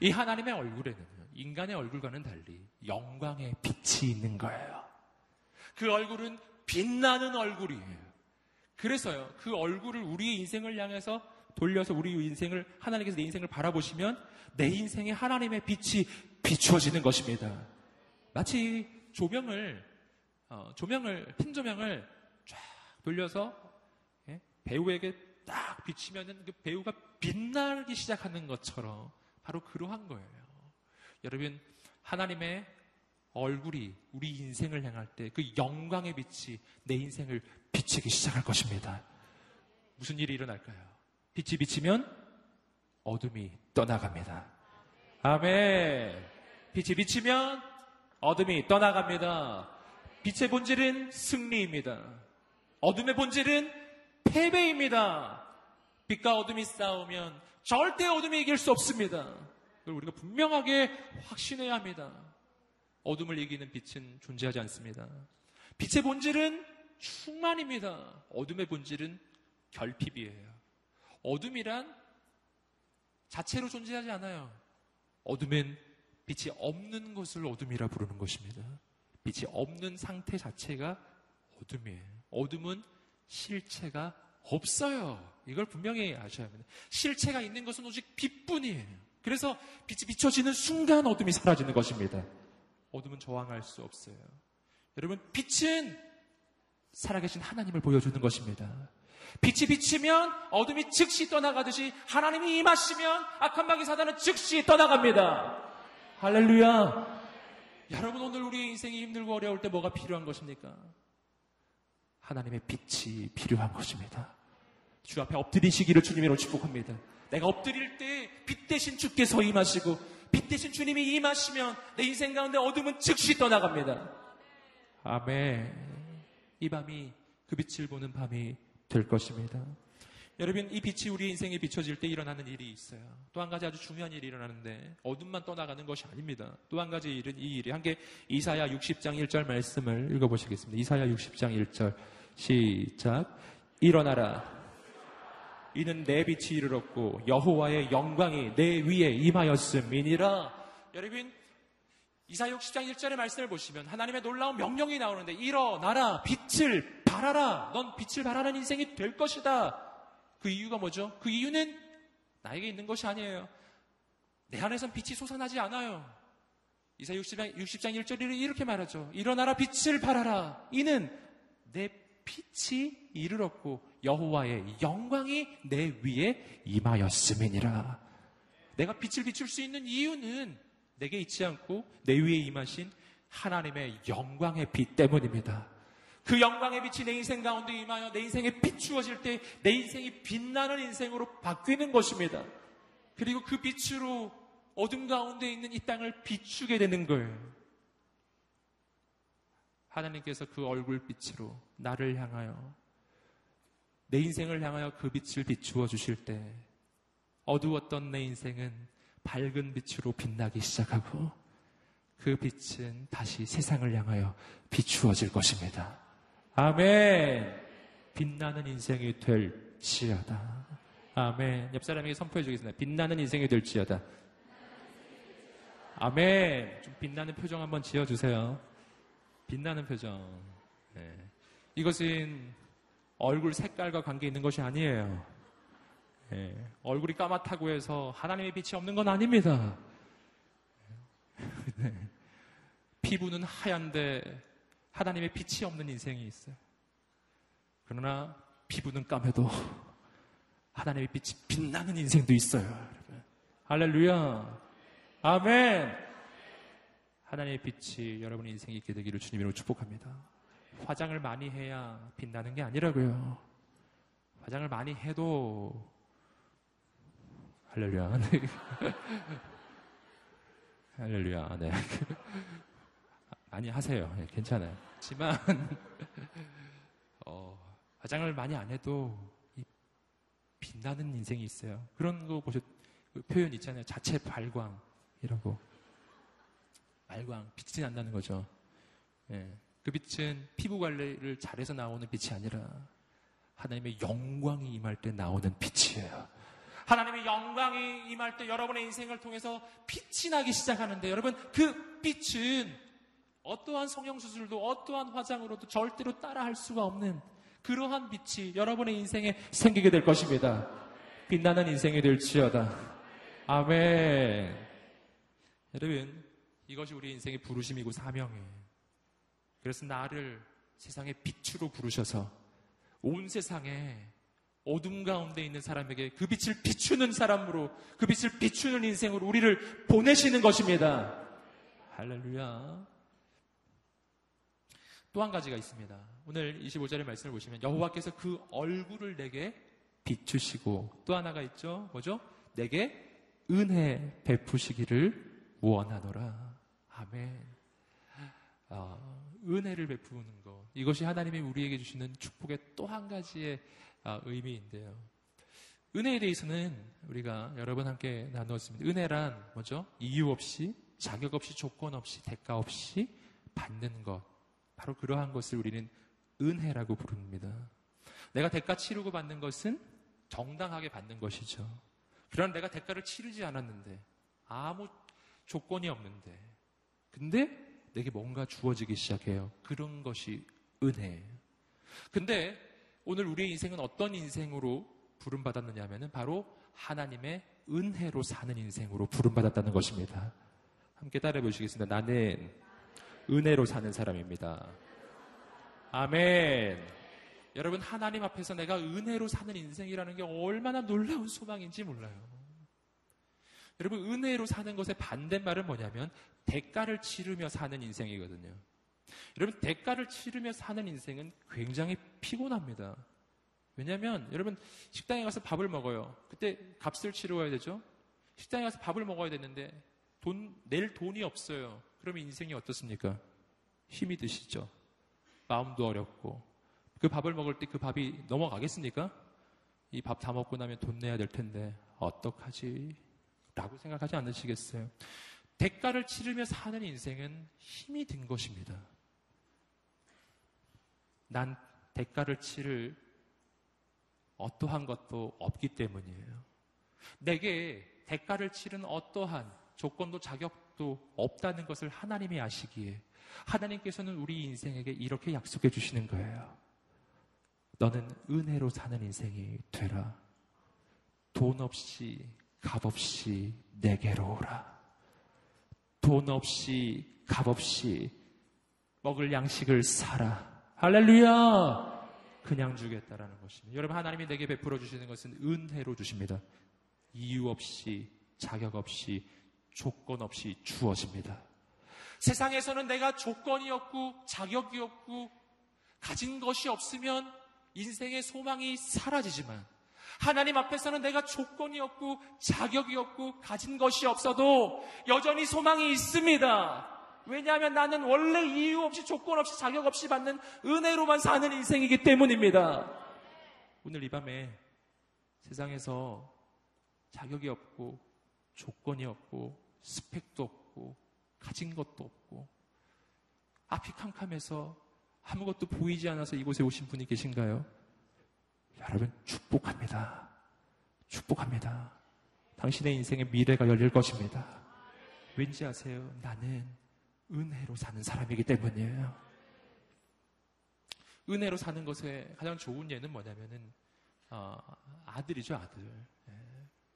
이 하나님의 얼굴에는 인간의 얼굴과는 달리 영광의 빛이 있는 거예요. 그 얼굴은 빛나는 얼굴이에요. 그래서요, 그 얼굴을 우리의 인생을 향해서 돌려서 우리 인생을, 하나님께서 내 인생을 바라보시면 내 인생에 하나님의 빛이 비추어지는 것입니다. 마치 조명을, 어, 조명을, 흰 조명을 쫙 돌려서 예? 배우에게 딱 비치면은 그 배우가 빛나기 시작하는 것처럼 바로 그러한 거예요. 여러분, 하나님의 얼굴이 우리 인생을 향할 때 그 영광의 빛이 내 인생을 비치기 시작할 것입니다. 무슨 일이 일어날까요? 빛이 비치면 어둠이 떠나갑니다. 아멘. 빛이 비치면 어둠이 떠나갑니다. 빛의 본질은 승리입니다. 어둠의 본질은 패배입니다. 빛과 어둠이 싸우면 절대 어둠이 이길 수 없습니다. 우리가 분명하게 확신해야 합니다. 어둠을 이기는 빛은 존재하지 않습니다. 빛의 본질은 충만입니다. 어둠의 본질은 결핍이에요. 어둠이란 자체로 존재하지 않아요. 어둠엔 빛이 없는 것을 어둠이라 부르는 것입니다. 빛이 없는 상태 자체가 어둠이에요. 어둠은 실체가 없어요. 이걸 분명히 아셔야 합니다. 실체가 있는 것은 오직 빛뿐이에요. 그래서 빛이 비춰지는 순간 어둠이 사라지는 것입니다. 어둠은 저항할 수 없어요. 여러분, 빛은 살아계신 하나님을 보여주는 것입니다. 빛이 비치면 어둠이 즉시 떠나가듯이 하나님이 임하시면 악한 마귀 사단은 즉시 떠나갑니다. 할렐루야. 여러분 오늘 우리 인생이 힘들고 어려울 때 뭐가 필요한 것입니까? 하나님의 빛이 필요한 것입니다. 주 앞에 엎드리시기를 주님으로 축복합니다. 내가 엎드릴 때 빛 대신 주께서 임하시고 빛 대신 주님이 임하시면 내 인생 가운데 어둠은 즉시 떠나갑니다. 아멘. 이 밤이 그 빛을 보는 밤이 될 것입니다. 여러분, 이 빛이 우리 인생에 비춰질 때 일어나는 일이 있어요. 또 한 가지 아주 중요한 일이 일어나는데, 어둠만 떠나가는 것이 아닙니다. 또 한 가지 일은 이 일이, 함께 이사야 60장 1절 말씀을 읽어보시겠습니다. 이사야 60장 1절, 시작. 일어나라. 이는 내 빛이 이르렀고, 여호와의 영광이 내 위에 임하였음이니라. 여러분, 이사야 60장 1절의 말씀을 보시면 하나님의 놀라운 명령이 나오는데 일어나라 빛을 발하라 넌 빛을 발하는 인생이 될 것이다 그 이유가 뭐죠? 그 이유는 나에게 있는 것이 아니에요. 내 안에선 빛이 솟아나지 않아요. 이사 60장, 60장 1절이 이렇게 말하죠. 일어나라 빛을 발하라. 이는 내 빛이 이르렀고 여호와의 영광이 내 위에 임하였음이니라. 내가 빛을 비출 수 있는 이유는 내게 있지 않고 내 위에 임하신 하나님의 영광의 빛 때문입니다. 그 영광의 빛이 내 인생 가운데 임하여 내 인생에 비추어질 때 내 인생이 빛나는 인생으로 바뀌는 것입니다. 그리고 그 빛으로 어둠 가운데 있는 이 땅을 비추게 되는 거예요. 하나님께서 그 얼굴 빛으로 나를 향하여 내 인생을 향하여 그 빛을 비추어 주실 때 어두웠던 내 인생은 밝은 빛으로 빛나기 시작하고 그 빛은 다시 세상을 향하여 비추어질 것입니다. 아멘. 빛나는 인생이 될지어다. 아멘. 옆 사람에게 선포해 주겠습니다. 빛나는 인생이 될지어다. 아멘. 좀 빛나는 표정 한번 지어 주세요. 빛나는 표정. 네. 이것은 얼굴 색깔과 관계 있는 것이 아니에요. 네. 얼굴이 까맣다고 해서 하나님의 빛이 없는 건 아닙니다. 네. 피부는 하얀데 하나님의 빛이 없는 인생이 있어요. 그러나 피부는 까매도 하나님의 빛이 빛나는 인생도 있어요. 할렐루야. 아멘. 하나님의 빛이 여러분 인생에 있게 되기를 주님으로 축복합니다. 화장을 많이 해야 빛나는 게 아니라고요. 화장을 많이 해도 할렐루야. 네. 할렐루야. 네. 많이 하세요. 네, 괜찮아요. 하지만 어, 화장을 많이 안 해도 빛나는 인생이 있어요. 그런 거 보셨 그 표현 있잖아요. 자체 발광이라고. 발광, 빛이 난다는 거죠. 예. 그 빛은 피부 관리를 잘해서 나오는 빛이 아니라 하나님의 영광이 임할 때 나오는 빛이에요. 하나님의 영광이 임할 때 여러분의 인생을 통해서 빛이 나기 시작하는데 여러분 그 빛은 어떠한 성형수술도 어떠한 화장으로도 절대로 따라할 수가 없는 그러한 빛이 여러분의 인생에 생기게 될 것입니다. 빛나는 인생이 될지어다. 아멘. 여러분, 이것이 우리 인생의 부르심이고 사명이에요. 그래서 나를 세상의 빛으로 부르셔서 온 세상에 어둠 가운데 있는 사람에게 그 빛을 비추는 사람으로 그 빛을 비추는 인생으로 우리를 보내시는 것입니다. 할렐루야. 또 한 가지가 있습니다. 오늘 25절의 말씀을 보시면 여호와께서 그 얼굴을 내게 비추시고 또 하나가 있죠. 뭐죠? 내게 은혜 베푸시기를 원하노라. 아멘. 아, 은혜를 베푸는 것. 이것이 하나님이 우리에게 주시는 축복의 또 한 가지의 아, 의미인데요. 은혜에 대해서는 우리가 여러 번 함께 나누었습니다. 은혜란 뭐죠? 이유 없이, 자격 없이, 조건 없이, 대가 없이 받는 것. 바로 그러한 것을 우리는 은혜라고 부릅니다. 내가 대가 치르고 받는 것은 정당하게 받는 것이죠. 그러나 내가 대가를 치르지 않았는데, 아무 조건이 없는데, 근데 내게 뭔가 주어지기 시작해요. 그런 것이 은혜예요. 근데 오늘 우리의 인생은 어떤 인생으로 부름받았느냐 하면은 바로 하나님의 은혜로 사는 인생으로 부름받았다는 것입니다. 함께 따라해 보시겠습니다. 나는 은혜로 사는 사람입니다. 아멘. 여러분, 하나님 앞에서 내가 은혜로 사는 인생이라는 게 얼마나 놀라운 소망인지 몰라요. 여러분, 은혜로 사는 것의 반대말은 뭐냐면, 대가를 치르며 사는 인생이거든요. 여러분, 대가를 치르며 사는 인생은 굉장히 피곤합니다. 왜냐하면, 여러분, 식당에 가서 밥을 먹어요. 그때 값을 치러야 되죠? 식당에 가서 밥을 먹어야 되는데, 돈, 낼 돈이 없어요. 그러면 인생이 어떻습니까? 힘이 드시죠? 마음도 어렵고. 그 밥을 먹을 때 그 밥이 넘어가겠습니까? 이 밥 다 먹고 나면 돈 내야 될 텐데, 어떡하지? 라고 생각하지 않으시겠어요? 대가를 치르며 사는 인생은 힘이 든 것입니다. 난 대가를 치를 어떠한 것도 없기 때문이에요. 내게 대가를 치른 어떠한 조건도 자격도 없다는 것을 하나님이 아시기에 하나님께서는 우리 인생에게 이렇게 약속해 주시는 거예요. 너는 은혜로 사는 인생이 되라. 돈 없이, 값 없이 내게로 오라. 돈 없이, 값 없이 먹을 양식을 사라. 할렐루야! 그냥 주겠다라는 것입니다. 여러분, 하나님이 내게 베풀어 주시는 것은 은혜로 주십니다. 이유 없이, 자격 없이, 조건 없이 주어집니다. 세상에서는 내가 조건이 없고 자격이 없고 가진 것이 없으면 인생의 소망이 사라지지만 하나님 앞에서는 내가 조건이 없고 자격이 없고 가진 것이 없어도 여전히 소망이 있습니다. 왜냐하면 나는 원래 이유 없이 조건 없이 자격 없이 받는 은혜로만 사는 인생이기 때문입니다. 오늘 이 밤에 세상에서 자격이 없고 조건이 없고 스펙도 없고 가진 것도 없고 앞이 캄캄해서 아무것도 보이지 않아서 이곳에 오신 분이 계신가요? 여러분 축복합니다. 축복합니다. 당신의 인생의 미래가 열릴 것입니다. 왠지 아세요? 나는 은혜로 사는 사람이기 때문이에요. 은혜로 사는 것의 가장 좋은 예는 뭐냐면은 어, 아들이죠 아들.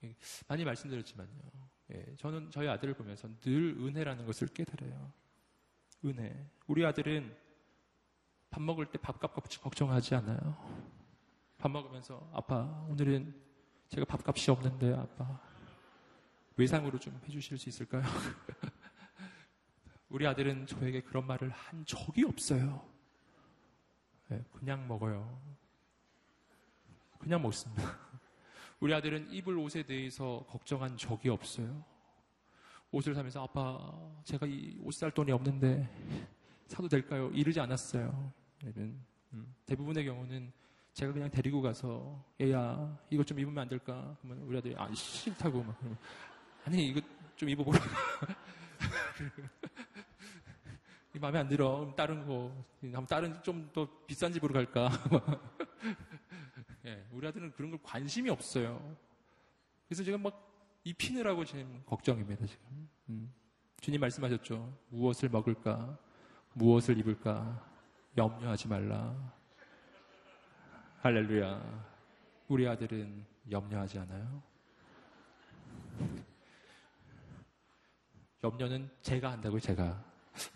예. 많이 말씀드렸지만요. 예, 저는 저희 아들을 보면서 늘 은혜라는 것을 깨달아요. 은혜. 우리 아들은 밥 먹을 때 밥값 걱정하지 않아요. 밥 먹으면서 아빠 오늘은 제가 밥값이 없는데 아빠 외상으로 좀 해주실 수 있을까요? 우리 아들은 저에게 그런 말을 한 적이 없어요. 네, 그냥 먹어요. 그냥 먹습니다. 우리 아들은 입을 옷에 대해서 걱정한 적이 없어요. 옷을 사면서 아빠 제가 이 옷 살 돈이 없는데 사도 될까요? 이러지 않았어요. 음, 대부분의 경우는 제가 그냥 데리고 가서 얘야 이것 좀 입으면 안 될까? 그러면 우리 아들이 아 싫다고 막 그러면 아니 이거 좀 입어보라고 이 마음에 안 들어 다른 거 다른 좀 더 비싼 집으로 갈까 예, 우리 아들은 그런 걸 관심이 없어요. 그래서 지금 막 입히느라고 지금 걱정입니다, 지금. 음. 주님 말씀하셨죠. 무엇을 먹을까? 무엇을 입을까? 염려하지 말라. 할렐루야. 우리 아들은 염려하지 않아요. 염려는 제가 한다고요, 제가.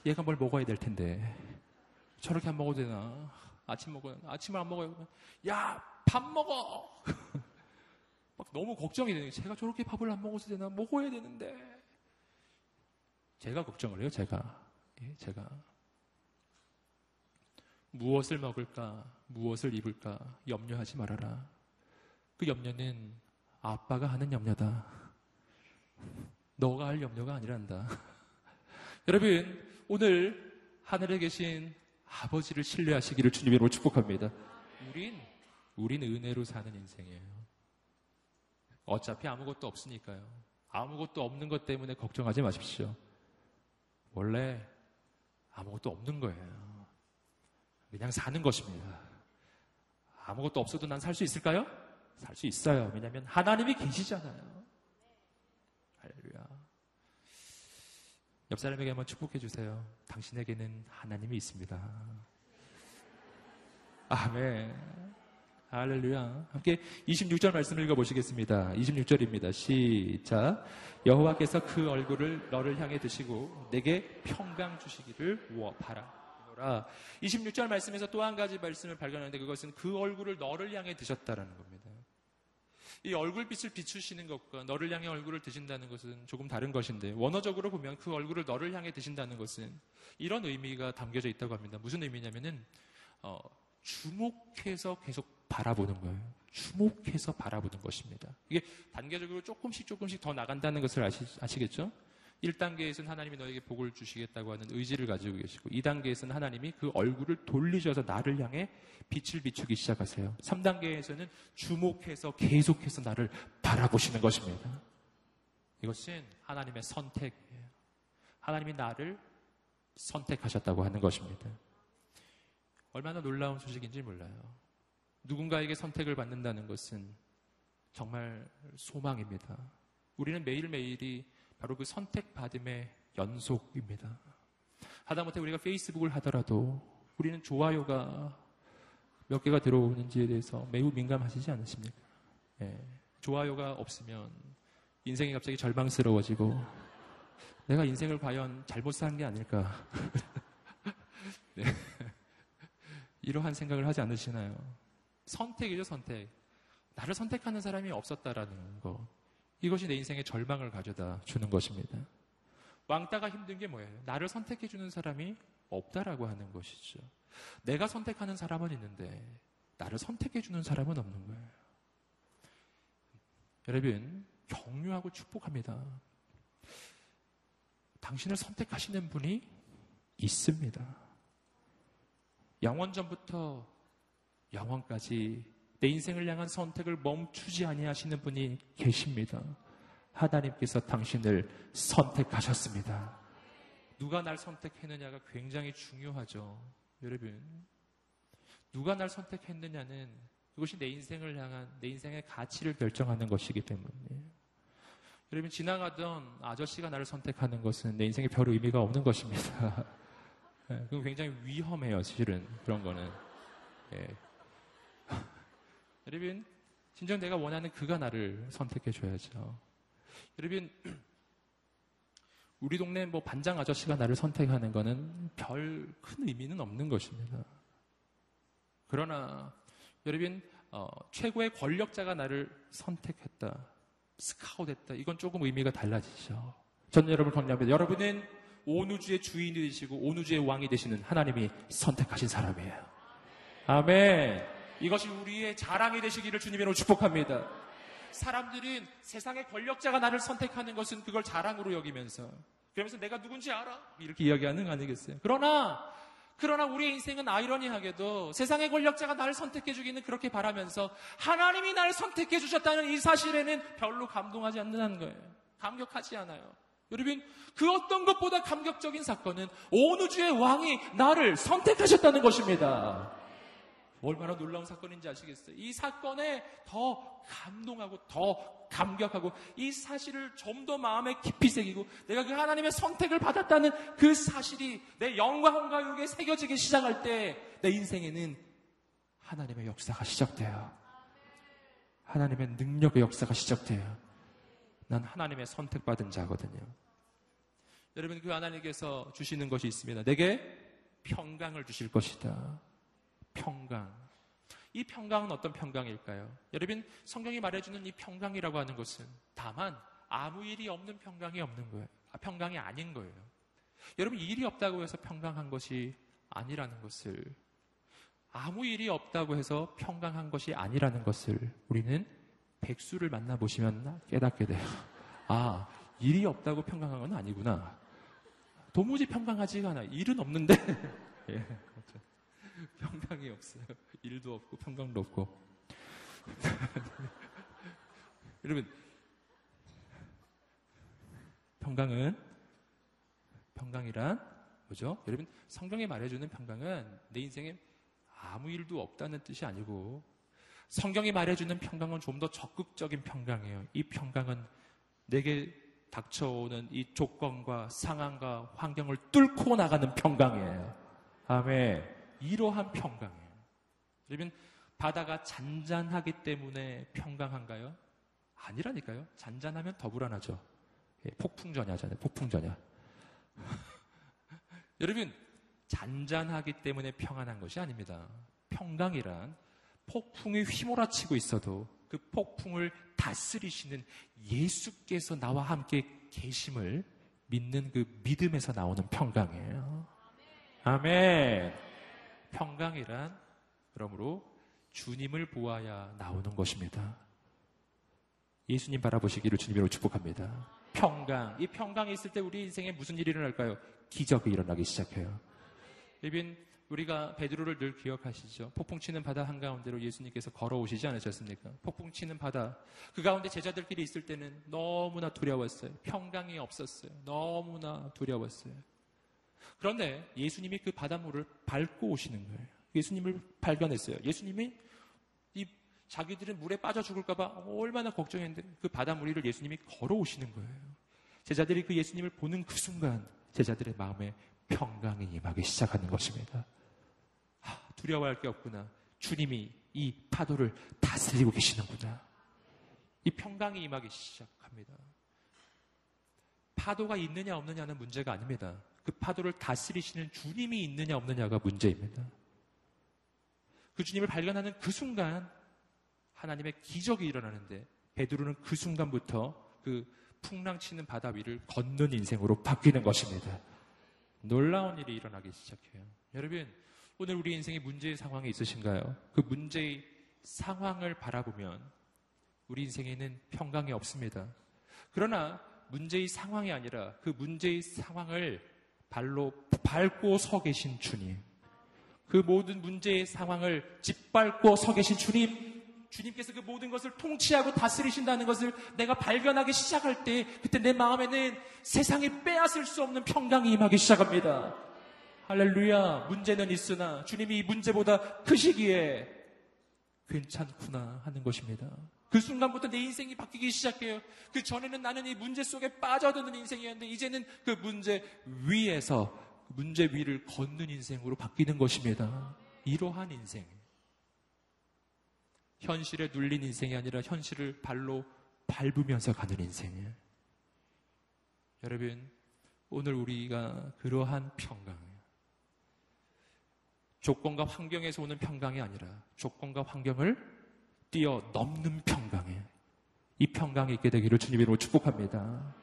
얘가 뭘 먹어야 될 텐데. 저렇게 안 먹어도 되나? 아침 먹어요. 아침을 안 먹어요. 야, 밥 먹어! 막 너무 걱정이 되는 게 제가 저렇게 밥을 안 먹어도 되나? 먹어야 되는데. 제가 걱정을 해요, 제가. 예, 제가. 무엇을 먹을까? 무엇을 입을까? 염려하지 말아라. 그 염려는 아빠가 하는 염려다. 너가 할 염려가 아니란다. 여러분, 오늘 하늘에 계신 아버지를 신뢰하시기를 주님으로 축복합니다. 우린, 우린 은혜로 사는 인생이에요. 어차피 아무것도 없으니까요. 아무것도 없는 것 때문에 걱정하지 마십시오. 원래 아무것도 없는 거예요. 그냥 사는 것입니다. 아무것도 없어도 난 살 수 있을까요? 살 수 있어요. 왜냐하면 하나님이 계시잖아요. 할렐루야. 옆 사람에게 한번 축복해 주세요. 당신에게는 하나님이 있습니다. 아멘. 할렐루야. 함께 26절 말씀을 읽어보시겠습니다. 26절입니다. 시작. 여호와께서 그 얼굴을 너를 향해 드시고 내게 평강 주시기를 바라노라. 26절 말씀에서 또 한 가지 말씀을 발견하는데 그것은 그 얼굴을 너를 향해 드셨다라는 겁니다. 이 얼굴빛을 비추시는 것과 너를 향해 얼굴을 드신다는 것은 조금 다른 것인데 원어적으로 보면 그 얼굴을 너를 향해 드신다는 것은 이런 의미가 담겨져 있다고 합니다. 무슨 의미냐면은 어, 주목해서 계속 바라보는 거예요. 주목해서 바라보는 것입니다. 이게 단계적으로 조금씩 조금씩 더 나간다는 것을 아시, 아시겠죠? 1단계에서는 하나님이 너에게 복을 주시겠다고 하는 의지를 가지고 계시고 2단계에서는 하나님이 그 얼굴을 돌리셔서 나를 향해 빛을 비추기 시작하세요. 3단계에서는 주목해서 계속해서 나를 바라보시는 것입니다. 이것은 하나님의 선택이에요. 하나님이 나를 선택하셨다고 하는 것입니다. 얼마나 놀라운 소식인지 몰라요. 누군가에게 선택을 받는다는 것은 정말 소망입니다. 우리는 매일매일이 바로 그 선택받음의 연속입니다. 하다못해 우리가 페이스북을 하더라도 우리는 좋아요가 몇 개가 들어오는지에 대해서 매우 민감하시지 않으십니까? 예, 좋아요가 없으면 인생이 갑자기 절망스러워지고 내가 인생을 과연 잘못 산 게 아닐까? 네. 이러한 생각을 하지 않으시나요? 선택이죠, 선택. 나를 선택하는 사람이 없었다라는 거. 이것이 내 인생에 절망을 가져다 주는 것입니다. 왕따가 힘든 게 뭐예요? 나를 선택해주는 사람이 없다라고 하는 것이죠. 내가 선택하는 사람은 있는데, 나를 선택해주는 사람은 없는 거예요. 여러분, 격려하고 축복합니다. 당신을 선택하시는 분이 있습니다. 영원전부터 영원까지 내 인생을 향한 선택을 멈추지 아니하시는 분이 계십니다. 하나님께서 당신을 선택하셨습니다. 누가 날 선택했느냐가 굉장히 중요하죠. 여러분, 누가 날 선택했느냐는 그것이 내 인생을 향한 내 인생의 가치를 결정하는 것이기 때문에 여러분 지나가던 아저씨가 나를 선택하는 것은 내 인생에 별 의미가 없는 것입니다. 네, 그건 굉장히 위험해요, 실은 그런 거는. 예. 여러분, 진정 내가 원하는 그가 나를 선택해 줘야죠. 여러분, 우리 동네 뭐 반장 아저씨가 나를 선택하는 거는 별큰 의미는 없는 것입니다. 그러나 여러분 어, 최고의 권력자가 나를 선택했다, 스카웃했다. 이건 조금 의미가 달라지죠. 저는 여러분 권유합니다. 여러분은 온 우주의 주인이 되시고 온 우주의 왕이 되시는 하나님이 선택하신 사람이에요. 아멘. 이것이 우리의 자랑이 되시기를 주님으로 축복합니다. 사람들은 세상의 권력자가 나를 선택하는 것은 그걸 자랑으로 여기면서 그러면서 내가 누군지 알아? 이렇게 이야기하는 거 아니겠어요? 그러나 그러나 우리의 인생은 아이러니하게도 세상의 권력자가 나를 선택해 주기는 그렇게 바라면서 하나님이 나를 선택해 주셨다는 이 사실에는 별로 감동하지 않는다는 거예요. 감격하지 않아요. 여러분, 그 어떤 것보다 감격적인 사건은 온 우주의 왕이 나를 선택하셨다는 것입니다. 얼마나 놀라운 사건인지 아시겠어요? 이 사건에 더 감동하고 더 감격하고 이 사실을 좀 더 마음에 깊이 새기고 내가 그 하나님의 선택을 받았다는 그 사실이 내 영광과 육에 새겨지기 시작할 때 내 인생에는 하나님의 역사가 시작돼요. 하나님의 능력의 역사가 시작돼요. 난 하나님의 선택받은 자거든요. 여러분 그 하나님께서 주시는 것이 있습니다. 내게 평강을 주실 것이다. 평강. 이 평강은 어떤 평강일까요? 여러분 성경이 말해주는 이 평강이라고 하는 것은 다만 아무 일이 없는 평강이 없는 거예요. 아, 평강이 아닌 거예요. 여러분 일이 없다고 해서 평강한 것이 아니라는 것을 아무 일이 없다고 해서 평강한 것이 아니라는 것을 우리는 백수를 만나보시면 깨닫게 돼요. 아, 일이 없다고 평강한 건 아니구나. 도무지 평강하지가 않아. 일은 없는데. 예, 그렇죠. 평강이 없어요. 일도 없고 평강도 없고. 여러분, 평강은 평강이란 뭐죠? 여러분 성경에 말해주는 평강은 내 인생에 아무 일도 없다는 뜻이 아니고 성경이 말해주는 평강은 좀 더 적극적인 평강이에요. 이 평강은 내게 닥쳐오는 이 조건과 상황과 환경을 뚫고 나가는 평강이에요. 아멘. 이러한 평강이에요. 여러분, 바다가 잔잔하기 때문에 평강한가요? 아니라니까요. 잔잔하면 더 불안하죠. 예, 폭풍전야잖아요. 폭풍전야. 여러분, 잔잔하기 때문에 평안한 것이 아닙니다. 평강이란 폭풍이 휘몰아치고 있어도 그 폭풍을 다스리시는 예수께서 나와 함께 계심을 믿는 그 믿음에서 나오는 평강이에요. 아멘. 평강이란 그러므로 주님을 보아야 나오는 것입니다. 예수님 바라보시기를 주님으로 축복합니다. 평강. 이 평강이 있을 때 우리 인생에 무슨 일이 일어날까요? 기적이 일어나기 시작해요. 예빈 우리가 베드로를 늘 기억하시죠. 폭풍 치는 바다 한가운데로 예수님께서 걸어오시지 않으셨습니까? 폭풍 치는 바다. 그 가운데 제자들끼리 있을 때는 너무나 두려웠어요. 평강이 없었어요. 너무나 두려웠어요. 그런데 예수님이 그 바닷물을 밟고 오시는 거예요. 예수님을 발견했어요. 예수님이 이 자기들은 물에 빠져 죽을까봐 얼마나 걱정했는데 그 바닷물 위를 예수님이 걸어오시는 거예요. 제자들이 그 예수님을 보는 그 순간 제자들의 마음에 평강이 임하기 시작하는 것입니다. 아, 두려워할 게 없구나. 주님이 이 파도를 다스리고 계시는구나. 이 평강이 임하기 시작합니다. 파도가 있느냐 없느냐는 문제가 아닙니다. 그 파도를 다스리시는 주님이 있느냐 없느냐가 문제입니다. 그 주님을 발견하는 그 순간 하나님의 기적이 일어나는데 베드로는 그 순간부터 그 풍랑치는 바다 위를 걷는 인생으로 바뀌는 것입니다. 놀라운 일이 일어나기 시작해요. 여러분, 오늘 우리 인생에 문제의 상황이 있으신가요? 그 문제의 상황을 바라보면 우리 인생에는 평강이 없습니다. 그러나 문제의 상황이 아니라 그 문제의 상황을 발로 밟고 서 계신 주님. 그 모든 문제의 상황을 짓밟고 서 계신 주님. 주님께서 그 모든 것을 통치하고 다스리신다는 것을 내가 발견하기 시작할 때 그때 내 마음에는 세상이 빼앗을 수 없는 평강이 임하기 시작합니다. 할렐루야. 문제는 있으나 주님이 이 문제보다 크시기에 괜찮구나 하는 것입니다. 그 순간부터 내 인생이 바뀌기 시작해요. 그 전에는 나는 이 문제 속에 빠져드는 인생이었는데 이제는 그 문제 위에서 문제 위를 걷는 인생으로 바뀌는 것입니다. 이러한 인생. 현실에 눌린 인생이 아니라 현실을 발로 밟으면서 가는 인생이에요. 여러분, 오늘 우리가 그러한 평강, 조건과 환경에서 오는 평강이 아니라 조건과 환경을 뛰어넘는 평강이에요. 이 평강이 있게 되기를 주님으로 축복합니다.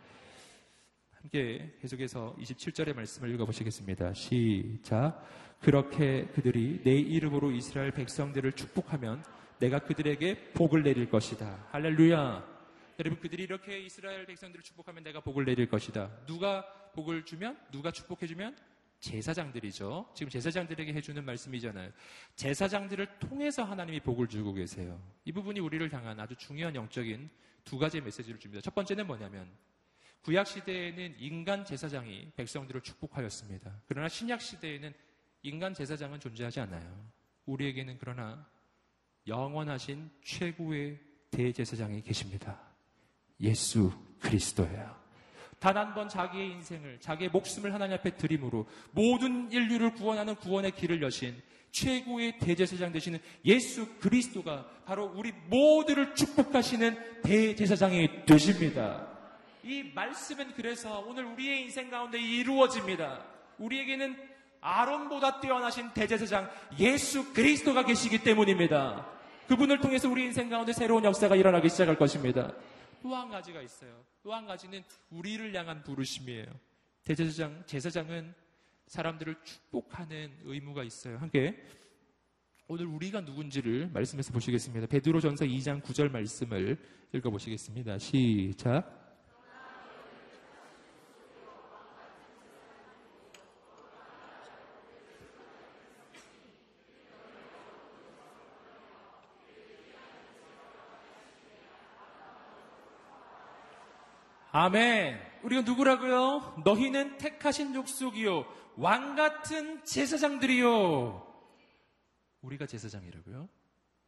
함께 계속해서 27절의 말씀을 읽어보시겠습니다. 시작. 그렇게 그들이 내 이름으로 이스라엘 백성들을 축복하면 내가 그들에게 복을 내릴 것이다. 할렐루야. 여러분 그들이 이렇게 이스라엘 백성들을 축복하면 내가 복을 내릴 것이다. 누가 복을 주면 누가 축복해 주면 제사장들이죠. 지금 제사장들에게 해주는 말씀이잖아요. 제사장들을 통해서 하나님이 복을 주고 계세요. 이 부분이 우리를 향한 아주 중요한 영적인 두 가지의 메시지를 줍니다. 첫 번째는 뭐냐면 구약 시대에는 인간 제사장이 백성들을 축복하였습니다. 그러나 신약 시대에는 인간 제사장은 존재하지 않아요. 우리에게는 그러나 영원하신 최고의 대제사장이 계십니다. 예수 그리스도예요. 단 한 번 자기의 인생을, 자기의 목숨을 하나님 앞에 드림으로 모든 인류를 구원하는 구원의 길을 여신 최고의 대제사장 되시는 예수 그리스도가 바로 우리 모두를 축복하시는 대제사장이 되십니다. 이 말씀은 그래서 오늘 우리의 인생 가운데 이루어집니다. 우리에게는 아론보다 뛰어나신 대제사장 예수 그리스도가 계시기 때문입니다. 그분을 통해서 우리 인생 가운데 새로운 역사가 일어나기 시작할 것입니다. 또 한 가지가 있어요. 또 한 가지는 우리를 향한 부르심이에요. 대제사장, 제사장은 사람들을 축복하는 의무가 있어요. 함께 오늘 우리가 누군지를 말씀해서 보시겠습니다. 베드로 전서 2장 9절 말씀을 읽어 보시겠습니다. 시작. 아멘. 우리가 누구라고요? 너희는 택하신 족속이요. 왕 같은 제사장들이요. 우리가 제사장이라고요?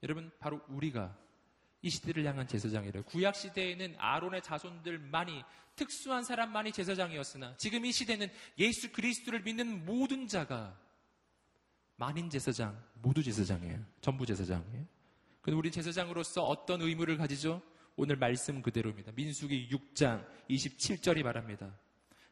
여러분, 바로 우리가 이 시대를 향한 제사장이래요. 구약 시대에는 아론의 자손들만이 특수한 사람만이 제사장이었으나 지금 이 시대는 예수 그리스도를 믿는 모든 자가 만인 제사장, 모두 제사장이에요. 전부 제사장이에요. 근데 우리 제사장으로서 어떤 의무를 가지죠? 오늘 말씀 그대로입니다. 민수기 6장 27절이 말합니다.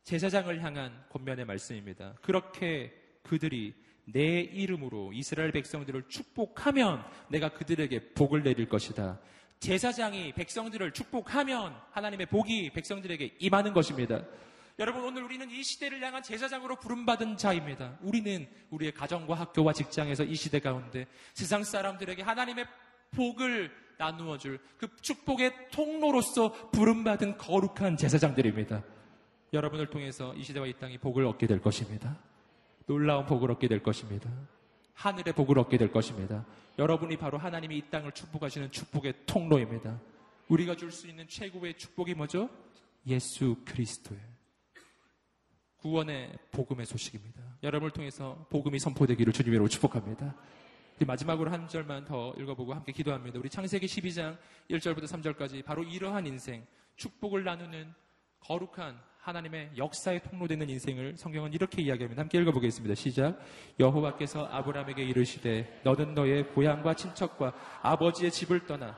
제사장을 향한 권면의 말씀입니다. 그렇게 그들이 내 이름으로 이스라엘 백성들을 축복하면 내가 그들에게 복을 내릴 것이다. 제사장이 백성들을 축복하면 하나님의 복이 백성들에게 임하는 것입니다. 여러분 오늘 우리는 이 시대를 향한 제사장으로 부름받은 자입니다. 우리는 우리의 가정과 학교와 직장에서 이 시대 가운데 세상 사람들에게 하나님의 복을 나누어 줄 그 축복의 통로로서 부름받은 거룩한 제사장들입니다. 여러분을 통해서 이 시대와 이 땅이 복을 얻게 될 것입니다. 놀라운 복을 얻게 될 것입니다. 하늘의 복을 얻게 될 것입니다. 여러분이 바로 하나님이 이 땅을 축복하시는 축복의 통로입니다. 우리가 줄 수 있는 최고의 축복이 뭐죠? 예수 그리스도의 구원의 복음의 소식입니다. 여러분을 통해서 복음이 선포되기를 주님으로 축복합니다. 마지막으로 한 절만 더 읽어보고 함께 기도합니다. 우리 창세기 12장 1절부터 3절까지 바로 이러한 인생, 축복을 나누는 거룩한 하나님의 역사의 통로되는 인생을 성경은 이렇게 이야기합니다. 함께 읽어보겠습니다. 시작. 여호와께서 아브라함에게 이르시되 너는 너의 고향과 친척과 아버지의 집을 떠나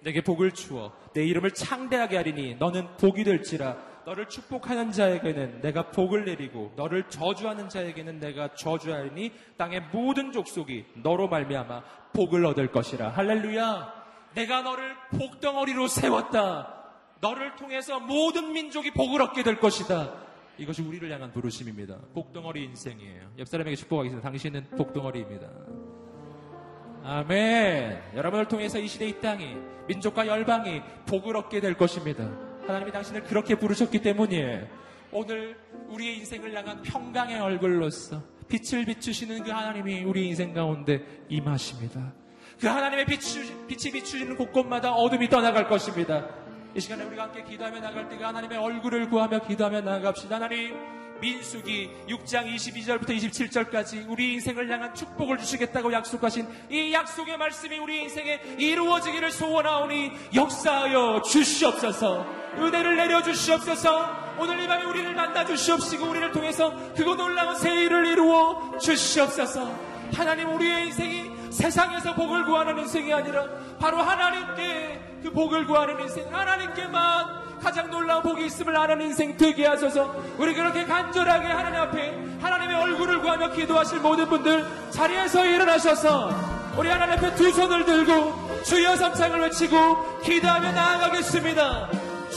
내게 복을 주어 내 이름을 창대하게 하리니 너는 복이 될지라 너를 축복하는 자에게는 내가 복을 내리고 너를 저주하는 자에게는 내가 저주하리니 땅의 모든 족속이 너로 말미암아 복을 얻을 것이라. 할렐루야. 내가 너를 복덩어리로 세웠다. 너를 통해서 모든 민족이 복을 얻게 될 것이다. 이것이 우리를 향한 부르심입니다. 복덩어리 인생이에요. 옆 사람에게 축복하겠습니다. 당신은 복덩어리입니다. 아멘. 여러분을 통해서 이 시대 이 땅이 민족과 열방이 복을 얻게 될 것입니다. 하나님이 당신을 그렇게 부르셨기 때문이에요. 오늘 우리의 인생을 향한 평강의 얼굴로서 빛을 비추시는 그 하나님이 우리 인생 가운데 임하십니다. 그 하나님의 빛이, 빛이 비추시는 곳곳마다 어둠이 떠나갈 것입니다. 이 시간에 우리가 함께 기도하며 나갈 때그 하나님의 얼굴을 구하며 기도하며 나갑시다. 하나님, 민수기 6장 22절부터 27절까지 우리 인생을 향한 축복을 주시겠다고 약속하신 이 약속의 말씀이 우리 인생에 이루어지기를 소원하오니 역사하여 주시옵소서 은혜를 내려 주시옵소서. 오늘 이 밤에 우리를 만나 주시옵시고 우리를 통해서 그거 놀라운 새 일을 이루어 주시옵소서. 하나님 우리의 인생이 세상에서 복을 구하는 인생이 아니라 바로 하나님께 그 복을 구하는 인생 하나님께만 가장 놀라운 복이 있음을 아는 인생 되게 하소서. 우리 그렇게 간절하게 하나님 앞에 하나님의 얼굴을 구하며 기도하실 모든 분들 자리에서 일어나셔서 우리 하나님 앞에 두 손을 들고 주여 삼창을 외치고 기도하며 나아가겠습니다